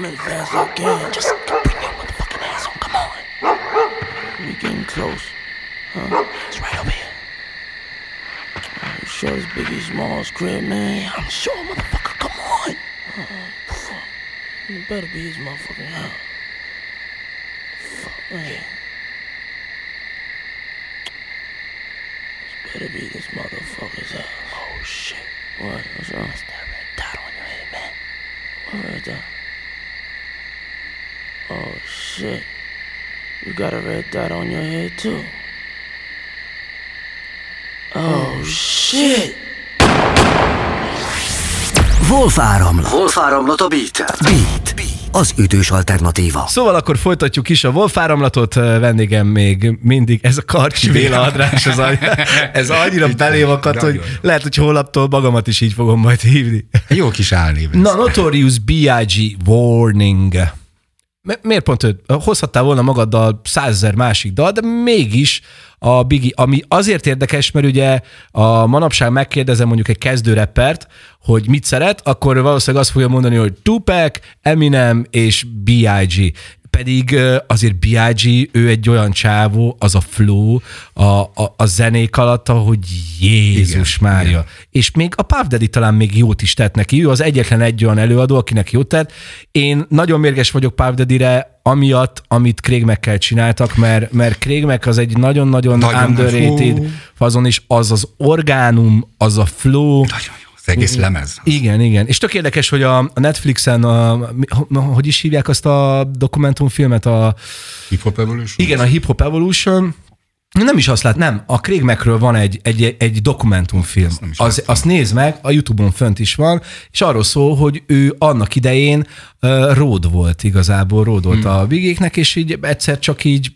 S15: Come in fast as I can. Just bring your motherfucking ass on. Come on. We getting close. Huh? It's right over here. You sure it's Biggie Smalls crib, man? Yeah, I'm sure, motherfucker. Come on. Uh, fuck. It better be his motherfucking house. Fuck, man. Better be this motherfucker's house. Oh, shit. What? What's wrong? What's that red dot on your head, man? What red dot? Oh shit. You got a red dot on your head too. Oh shit.
S2: Wolf áramlat. Wolf áramlat a beat Beat. Az ütős alternatíva.
S3: Szóval akkor folytatjuk is a Wolf áramlatot, vendégem még mindig, ez a Karcsi Béla András, ez, a, ez annyira belém akadt, hogy lehet, hogy holnaptól magamat is így fogom majd hívni.
S4: Jó kis álnév.
S3: Na, Notorious B.I.G. Warning. Miért pont őt? Hozhattál volna magaddal százezer másik dal, de mégis a Biggie, ami azért érdekes, mert ugye a manapság megkérdezem mondjuk egy kezdőreppert, hogy mit szeret, akkor valószínűleg azt fogja mondani, hogy Tupac, Eminem és B.I.G pedig azért B.I.G. ő egy olyan csávó, az a flow a, a, a zenék alatt, hogy Jézus igen, Mária. Igen. És még a Puff Daddy talán még jót is tett neki. Ő az egyetlen egy olyan előadó, akinek jót tett. Én nagyon mérges vagyok Puff Daddy-re, amiatt, amit Craig meg csináltak, mert, mert Craig Mac az egy nagyon-nagyon nagyon underrated fazon, és az az orgánum, az a flow,
S4: nagyon egész lemez.
S3: Igen, igen. És tök érdekes, hogy a Netflixen, a, hogy is hívják azt a dokumentumfilmet? A,
S4: Hip Hop Evolution?
S3: Igen, a Hip Hop Evolution. Nem is azt lát, nem. A Craig Macről van egy, egy, egy dokumentumfilm. Azt, az, azt nézd meg, a Youtube-on fönt is van, és arról szól, hogy ő annak idején uh, ród volt igazából, ród volt hmm. a vigéknek, és így egyszer csak így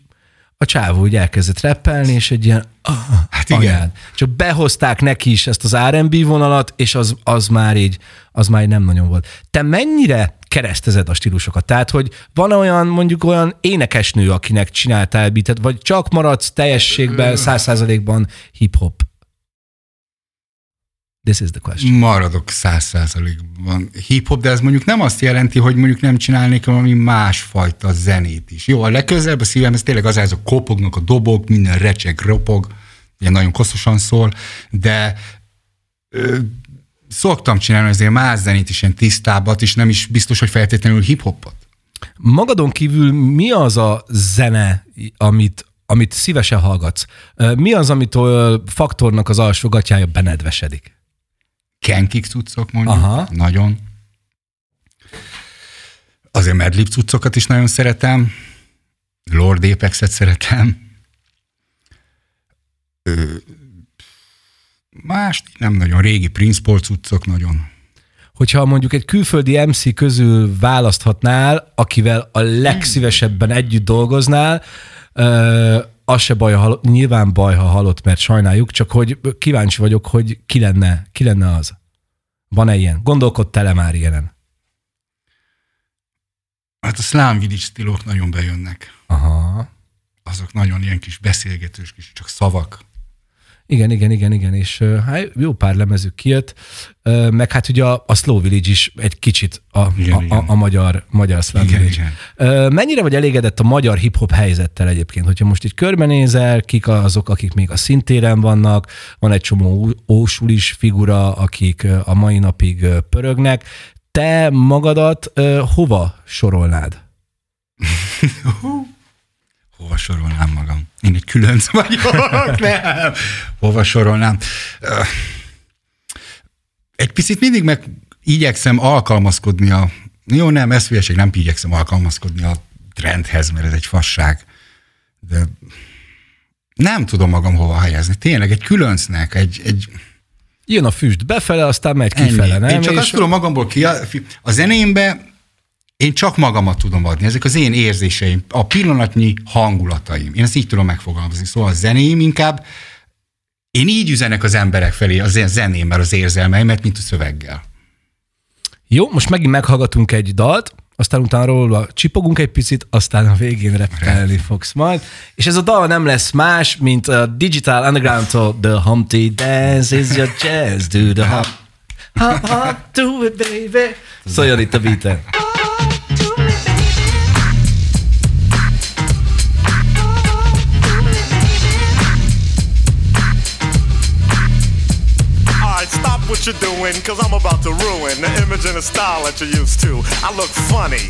S3: a csávó úgy elkezdett reppelni, és egy ilyen ah, hát igen. Anyád. Csak behozták neki is ezt az R&B vonalat, és az, az már így, az már így nem nagyon volt. Te mennyire keresztezed a stílusokat? Tehát, hogy van olyan, mondjuk olyan énekesnő, akinek csináltál beatet, vagy csak maradsz teljességben, száz százalékban hip-hop? This is the question.
S4: Maradok száz százalékban hip-hop, de ez mondjuk nem azt jelenti, hogy mondjuk nem csinálnék valami másfajta zenét is. Jó, a legközelebb a szívem, ez tényleg az, a kopognak a dobok, minden recseg, ropog, ilyen nagyon koszosan szól, de ö, szoktam csinálni azért más zenét is, ilyen tisztábbat, és nem is biztos, hogy feltétlenül hip-hopot.
S3: Magadon kívül mi az a zene, amit, amit szívesen hallgatsz? Mi az, amitől faktornak az alsógatjája benedvesedik?
S4: Kenkik cuccok mondjuk,
S3: Aha.
S4: nagyon. Azért Madlib cuccokat is nagyon szeretem. Lord Apex-et szeretem. Ö, más nem nagyon. Régi Prince Paul cuccok nagyon.
S3: Hogyha mondjuk egy külföldi MC közül választhatnál, akivel a legszívesebben együtt dolgoznál, ö, az se baj, ha halott, nyilván baj, ha halott, mert sajnáljuk, csak hogy kíváncsi vagyok, hogy ki lenne, ki lenne az. Van-e ilyen? Gondolkodtál-e már ilyenen?
S4: Hát a Village stílok nagyon bejönnek.
S3: Aha.
S4: Azok nagyon ilyen kis beszélgetős, kis csak szavak.
S3: Igen, igen, igen, igen, és hát jó pár lemezük kijött, meg hát ugye a, a Slow Village is egy kicsit a,
S4: Igen,
S3: a, a,
S4: igen.
S3: a magyar, magyar Slow
S4: Igen,
S3: Village.
S4: igen.
S3: Mennyire vagy elégedett a magyar hip-hop helyzettel egyébként? Hogyha most így körbenézel, kik azok, akik még a szintéren vannak, van egy csomó ósulis figura, akik a mai napig pörögnek. Te magadat hova sorolnád?
S4: Hova sorolnám magam? Én egy különc vagyok, nem. Hova sorolnám? Egy picit mindig meg igyekszem alkalmazkodni a... Jó, nem, ez hülyeség, nem igyekszem alkalmazkodni a trendhez, mert ez egy fasság. De nem tudom magam hova helyezni. Tényleg egy különcnek, egy, egy
S3: Jön a füst befele, aztán megy kifele,
S4: Ennyi.
S3: nem?
S4: Én csak
S3: És-
S4: azt tudom magamból ki, a zenémbe én csak magamat tudom adni, ezek az én érzéseim, a pillanatnyi hangulataim. Én ezt így tudom megfogalmazni. Szóval a zeném inkább, én így üzenek az emberek felé az én zenémmel, az érzelmeimet, mint a szöveggel.
S3: Jó, most megint meghallgatunk egy dalt, aztán utána róla csipogunk egy picit, aztán a végén repelni fogsz majd. És ez a dal nem lesz más, mint a Digital Underground-tól The Humpty Dance is your jazz, do the hop. Hop, hop, do it, baby. Szóljon itt a beaten.
S16: You're doing, cause I'm about to ruin the image and the style that you're used to. I look funny.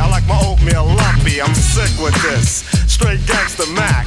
S16: I like my oatmeal lumpy, I'm sick with this. Straight gangster Mac.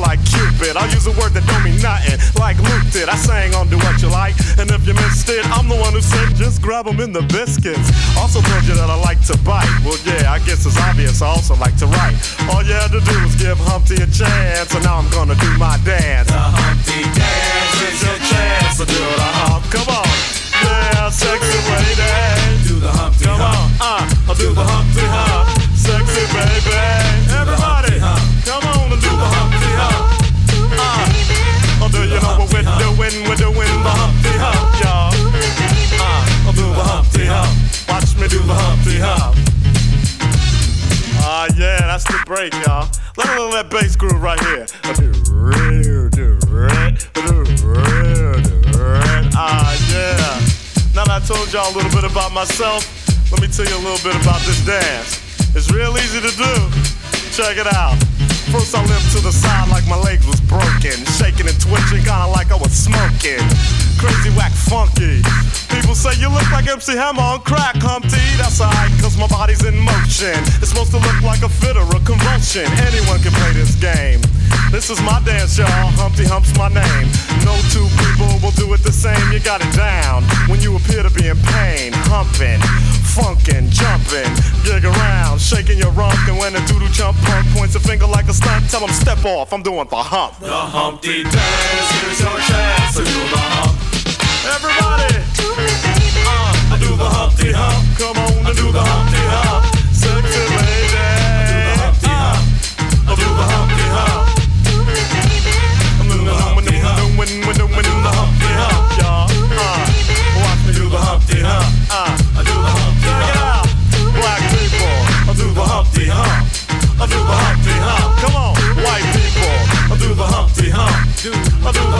S16: like Cupid. I use a word that don't mean nothing, like Luke did. I sang on Do What You Like, and if you missed it, I'm the one who said just grab 'em in the biscuits. Also told you that I like to bite. Well, yeah, I guess it's obvious. I also like to write. All you had to do was give Humpty a chance, and now I'm gonna do my dance. The Humpty dance is your chance to do the hump. Come on. Yeah, sexy lady. Do the Humpty Come on, uh, I'll do the Humpty Hump. Sexy baby. when we're doing the Humpty Hump, y'all. Uh, I'll do the Humpty Hump. Watch me do the Humpty Hump. Ah, uh, yeah, that's the break, y'all. Let me let that bass groove right here. I do real, do red, do real, do red. Ah, yeah. Now that I told y'all a little bit about myself, let me tell you a little bit about this dance. It's real easy to do. Check it out. First I limped to the side like my legs was broken, shaking and twitching, kinda like I was smoking. Crazy whack funky. People say you look like MC Hammer on crack, Humpty. That's alright, cause my body's in motion. It's supposed to look like a fit or a convulsion. Anyone can play this game. This is my dance, y'all. Humpty Hump's my name. No two people will do it the same. You got it down when you appear to be in pain. Humping, funkin', jumping, gig around, shaking your rump. And when a doodle jump punk points a finger like a stunt, tell him step off. I'm doing the hump.
S17: The Humpty dance, here's your chance to do the hump.
S16: Everybody, uh, I do the Humpty Hump. Come on, I do the Humpty Hump. Sexy lady, I do the Humpty Hump. I'm doing the Humpty Hump. When, when, when, when, the Humpty Hump, y'all. Uh, watch me do the Humpty Hump. Uh, I do the Humpty Hump. Check it out, black people. I do the Humpty Hump. I do the Humpty Hump. Come on, white people. I do the Humpty Hump. I do the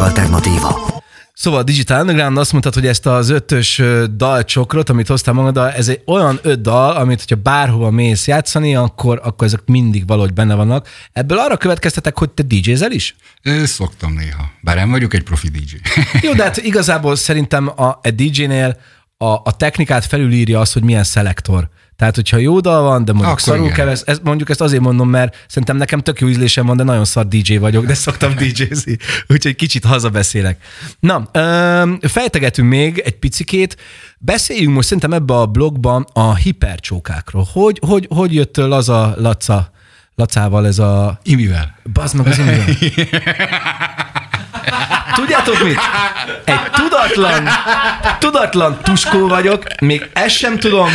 S2: Alternatíva.
S3: Szóval a Digital Underground azt mondtad, hogy ezt az ötös dalcsokrot, amit hoztál magaddal, ez egy olyan öt dal, amit hogyha bárhova mész játszani, akkor, akkor ezek mindig valahogy benne vannak. Ebből arra következtetek, hogy te DJ-zel is?
S4: Ö, Szoktam néha, bár nem vagyok egy profi DJ.
S3: Jó, de hát igazából szerintem a, a DJ-nél a, a technikát felülírja az, hogy milyen szelektor. Tehát, hogyha jó dal van, de mondjuk
S4: Akkor
S3: szarul
S4: igen.
S3: kevesz, ez, mondjuk ezt azért mondom, mert szerintem nekem tök jó ízlésem van, de nagyon szar DJ vagyok, de szoktam DJ-zni, úgyhogy kicsit hazabeszélek. Na, öm, fejtegetünk még egy picikét, beszéljünk most szerintem ebbe a blogban a hipercsókákról. Hogy, hogy, hogy jött Laza, Laca, Lacával ez a...
S4: Imivel.
S3: Bazd meg az imivel. Tudjátok mit? Egy tudatlan, tudatlan tuskó vagyok, még ezt sem tudom.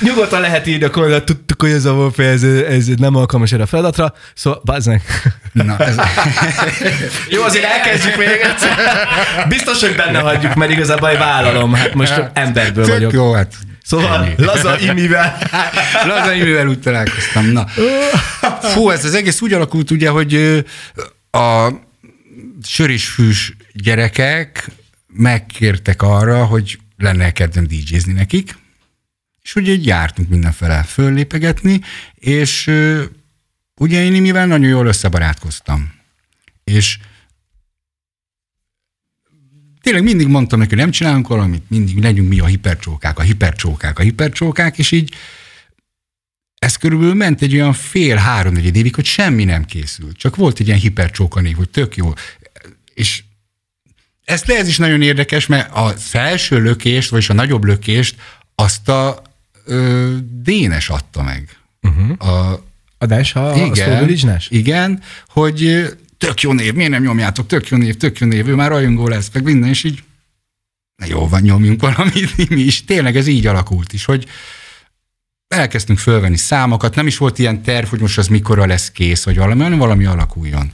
S3: Nyugodtan lehet írni a kommentet, tudtuk, hogy ez a Wolfie, ez, ez nem alkalmas erre a feladatra, szóval bazd meg.
S4: Na, ez...
S3: Jó, azért elkezdjük még egyszer. Biztos, hogy benne hagyjuk, mert igazából vállalom, hát most emberből
S4: Tök
S3: vagyok.
S4: Jó, hát
S3: Szóval
S4: ennyi.
S3: laza imivel.
S4: Laza imivel úgy találkoztam. Na. Fú, ez az egész úgy alakult ugye, hogy a sör és fűs gyerekek megkértek arra, hogy lenne kedvem DJ-zni nekik, és ugye így jártunk mindenfele föllépegetni, és ö, ugye én mivel nagyon jól összebarátkoztam. És tényleg mindig mondtam neki, hogy nem csinálunk valamit, mindig legyünk mi a hipercsókák, a hipercsókák, a hipercsókák, és így ez körülbelül ment egy olyan fél, három, évig, hogy semmi nem készült. Csak volt egy ilyen hipercsóka név, hogy tök jó. És ez, ez is nagyon érdekes, mert a első lökést, vagyis a nagyobb lökést, azt a ö, Dénes adta meg.
S3: Uh-huh.
S4: A,
S3: a Dash, a,
S4: igen,
S3: a
S4: Igen, hogy tök jó név, miért nem nyomjátok, tök jó név, tök jó név, ő már rajongó lesz, meg minden, és így na jó van, nyomjunk valamit mi is. Tényleg ez így alakult is, hogy elkezdtünk fölvenni számokat, nem is volt ilyen terv, hogy most az mikorra lesz kész, vagy valami, hanem valami alakuljon.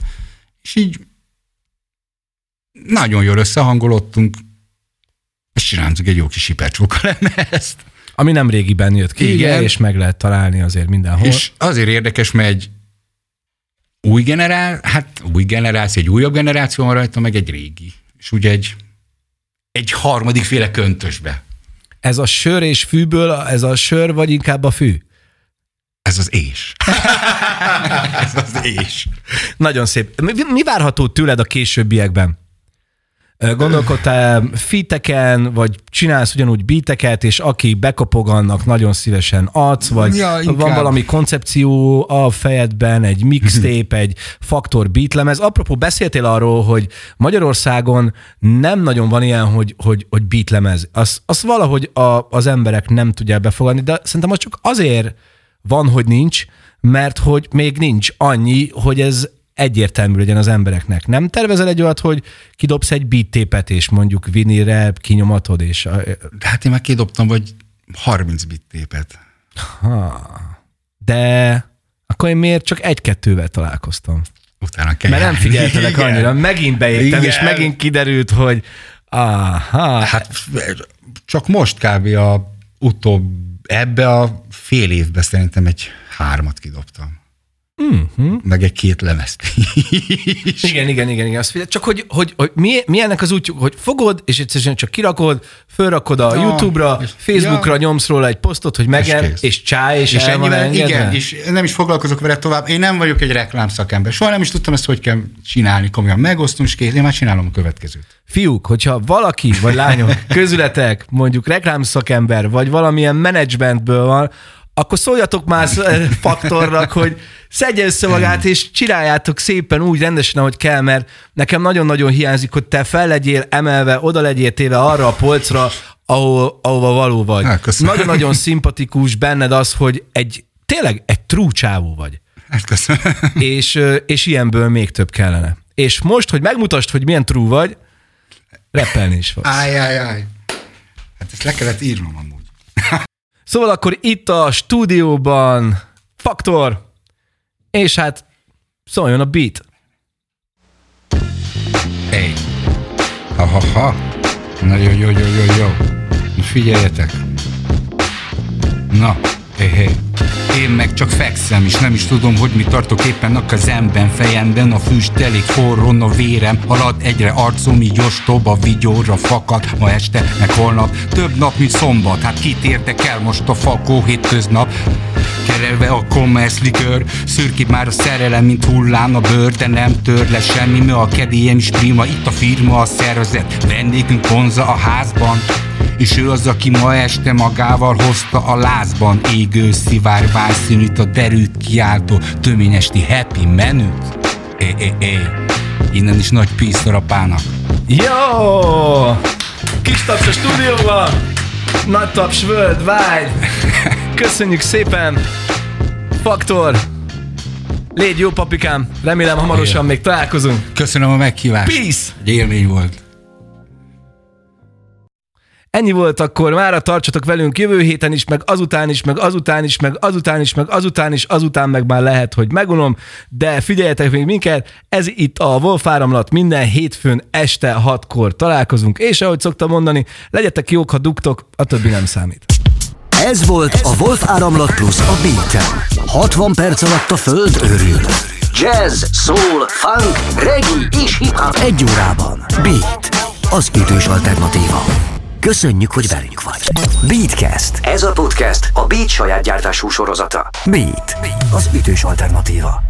S4: És így nagyon jól összehangolottunk, és csináltunk egy jó kis hipercsóka ezt.
S3: Ami nem régiben jött ki, Igen. és meg lehet találni azért mindenhol.
S4: És azért érdekes, mert egy új generál, hát új generáció, egy újabb generáció van rajta, meg egy régi. És ugye egy, egy harmadik féle köntösbe.
S3: Ez a sör és fűből, ez a sör, vagy inkább a fű?
S4: Ez az és. ez az és.
S3: Nagyon szép. Mi, mi várható tőled a későbbiekben? Gondolkodtál fiteken, vagy csinálsz ugyanúgy beateket, és aki bekopog, annak nagyon szívesen adsz, vagy ja, van valami koncepció a fejedben, egy mixtape, egy faktor beatlemez. Apropó, beszéltél arról, hogy Magyarországon nem nagyon van ilyen, hogy, hogy, hogy beatlemez. Azt az valahogy a, az emberek nem tudják befogadni, de szerintem az csak azért van, hogy nincs, mert hogy még nincs annyi, hogy ez egyértelmű legyen az embereknek. Nem tervezel egy olyat, hogy kidobsz egy beat tépet, és mondjuk vinire kinyomatod, és...
S4: Hát én már kidobtam, vagy 30 beat tépet.
S3: Ha. De akkor én miért csak egy-kettővel találkoztam?
S4: Utána kell
S3: Mert nem figyeltelek Igen. annyira. Megint beértem, Igen. és megint kiderült, hogy aha.
S4: Hát csak most kb. a utóbb, ebbe a fél évben szerintem egy hármat kidobtam.
S3: Mm-hmm.
S4: Meg egy két lemezt
S3: is. Igen, igen, igen, igen. Azt csak hogy, hogy, hogy mi, mi ennek az útjuk, hogy fogod, és egyszerűen csak kirakod, fölrakod a ja, YouTube-ra, Facebookra ja. nyomsz róla egy posztot, hogy megem, és, és csáj, és, és el van
S4: Igen, és nem is foglalkozok vele tovább. Én nem vagyok egy reklámszakember. Soha nem is tudtam ezt, hogy kell csinálni komolyan. Megosztom, és kész, én már csinálom a következőt.
S3: Fiúk, hogyha valaki, vagy lányok, közületek, mondjuk reklámszakember, vagy valamilyen menedzsmentből van, akkor szóljatok már faktornak, hogy szedje össze magát, és csináljátok szépen úgy rendesen, ahogy kell, mert nekem nagyon-nagyon hiányzik, hogy te fel legyél emelve, oda legyél téve arra a polcra, ahol, ahova való vagy. Hát, nagyon-nagyon szimpatikus benned az, hogy egy tényleg egy true csávó vagy.
S4: Hát köszönöm.
S3: És, és ilyenből még több kellene. És most, hogy megmutasd, hogy milyen true vagy, repelni is fogsz.
S4: Áj, Hát ezt le kellett írnom amúgy.
S3: Szóval akkor itt a stúdióban Faktor, és hát szóljon a beat.
S4: Hey. Ha, ha, ha. Na jó, jó, jó, jó, jó. Figyeljetek. Na, hé, hé. Én meg csak fekszem, és nem is tudom, hogy mi tartok éppen. A kezemben, fejemben a füst elég forron a vérem, halad egyre arcom, így ostob a vigyóra fakad, ma este, meg holnap, több nap, mint szombat, hát kit értek el most a fakó hétköznap, kerelve a commerce likör, szürki már a szerelem, mint hullám a bőr, de nem tör le semmi, mert a kedélyem is prima, itt a firma, a szervezet, vendégünk vonza a házban, és ő az, aki ma este magával hozta a lázban égő szivárvány színűt, a derült kiáltó töményesti happy menüt. É, é, é. Innen is nagy peace rapának.
S3: Jó! Kis taps a stúdióban! Nagy taps worldwide! Köszönjük szépen! Faktor! Légy jó papikám! Remélem hamarosan még találkozunk.
S4: Köszönöm a meghívást.
S3: Peace!
S4: Egy élmény volt.
S3: Ennyi volt akkor, mára tartsatok velünk jövő héten is, meg azután is, meg azután is, meg azután is, meg azután is, azután meg már lehet, hogy megunom, de figyeljetek még minket, ez itt a Wolf áramlat, minden hétfőn este hatkor találkozunk, és ahogy szoktam mondani, legyetek jók, ha dugtok, a többi nem számít.
S2: Ez volt a Wolf Áramlat Plus a beat 60 perc alatt a föld örül. Jazz, soul, funk, reggae és hip-hop egy órában. Beat, az ütős alternatíva. Köszönjük, hogy velünk vagy. Beatcast. Ez a podcast a Beat saját gyártású sorozata. Beat, az ütős alternatíva.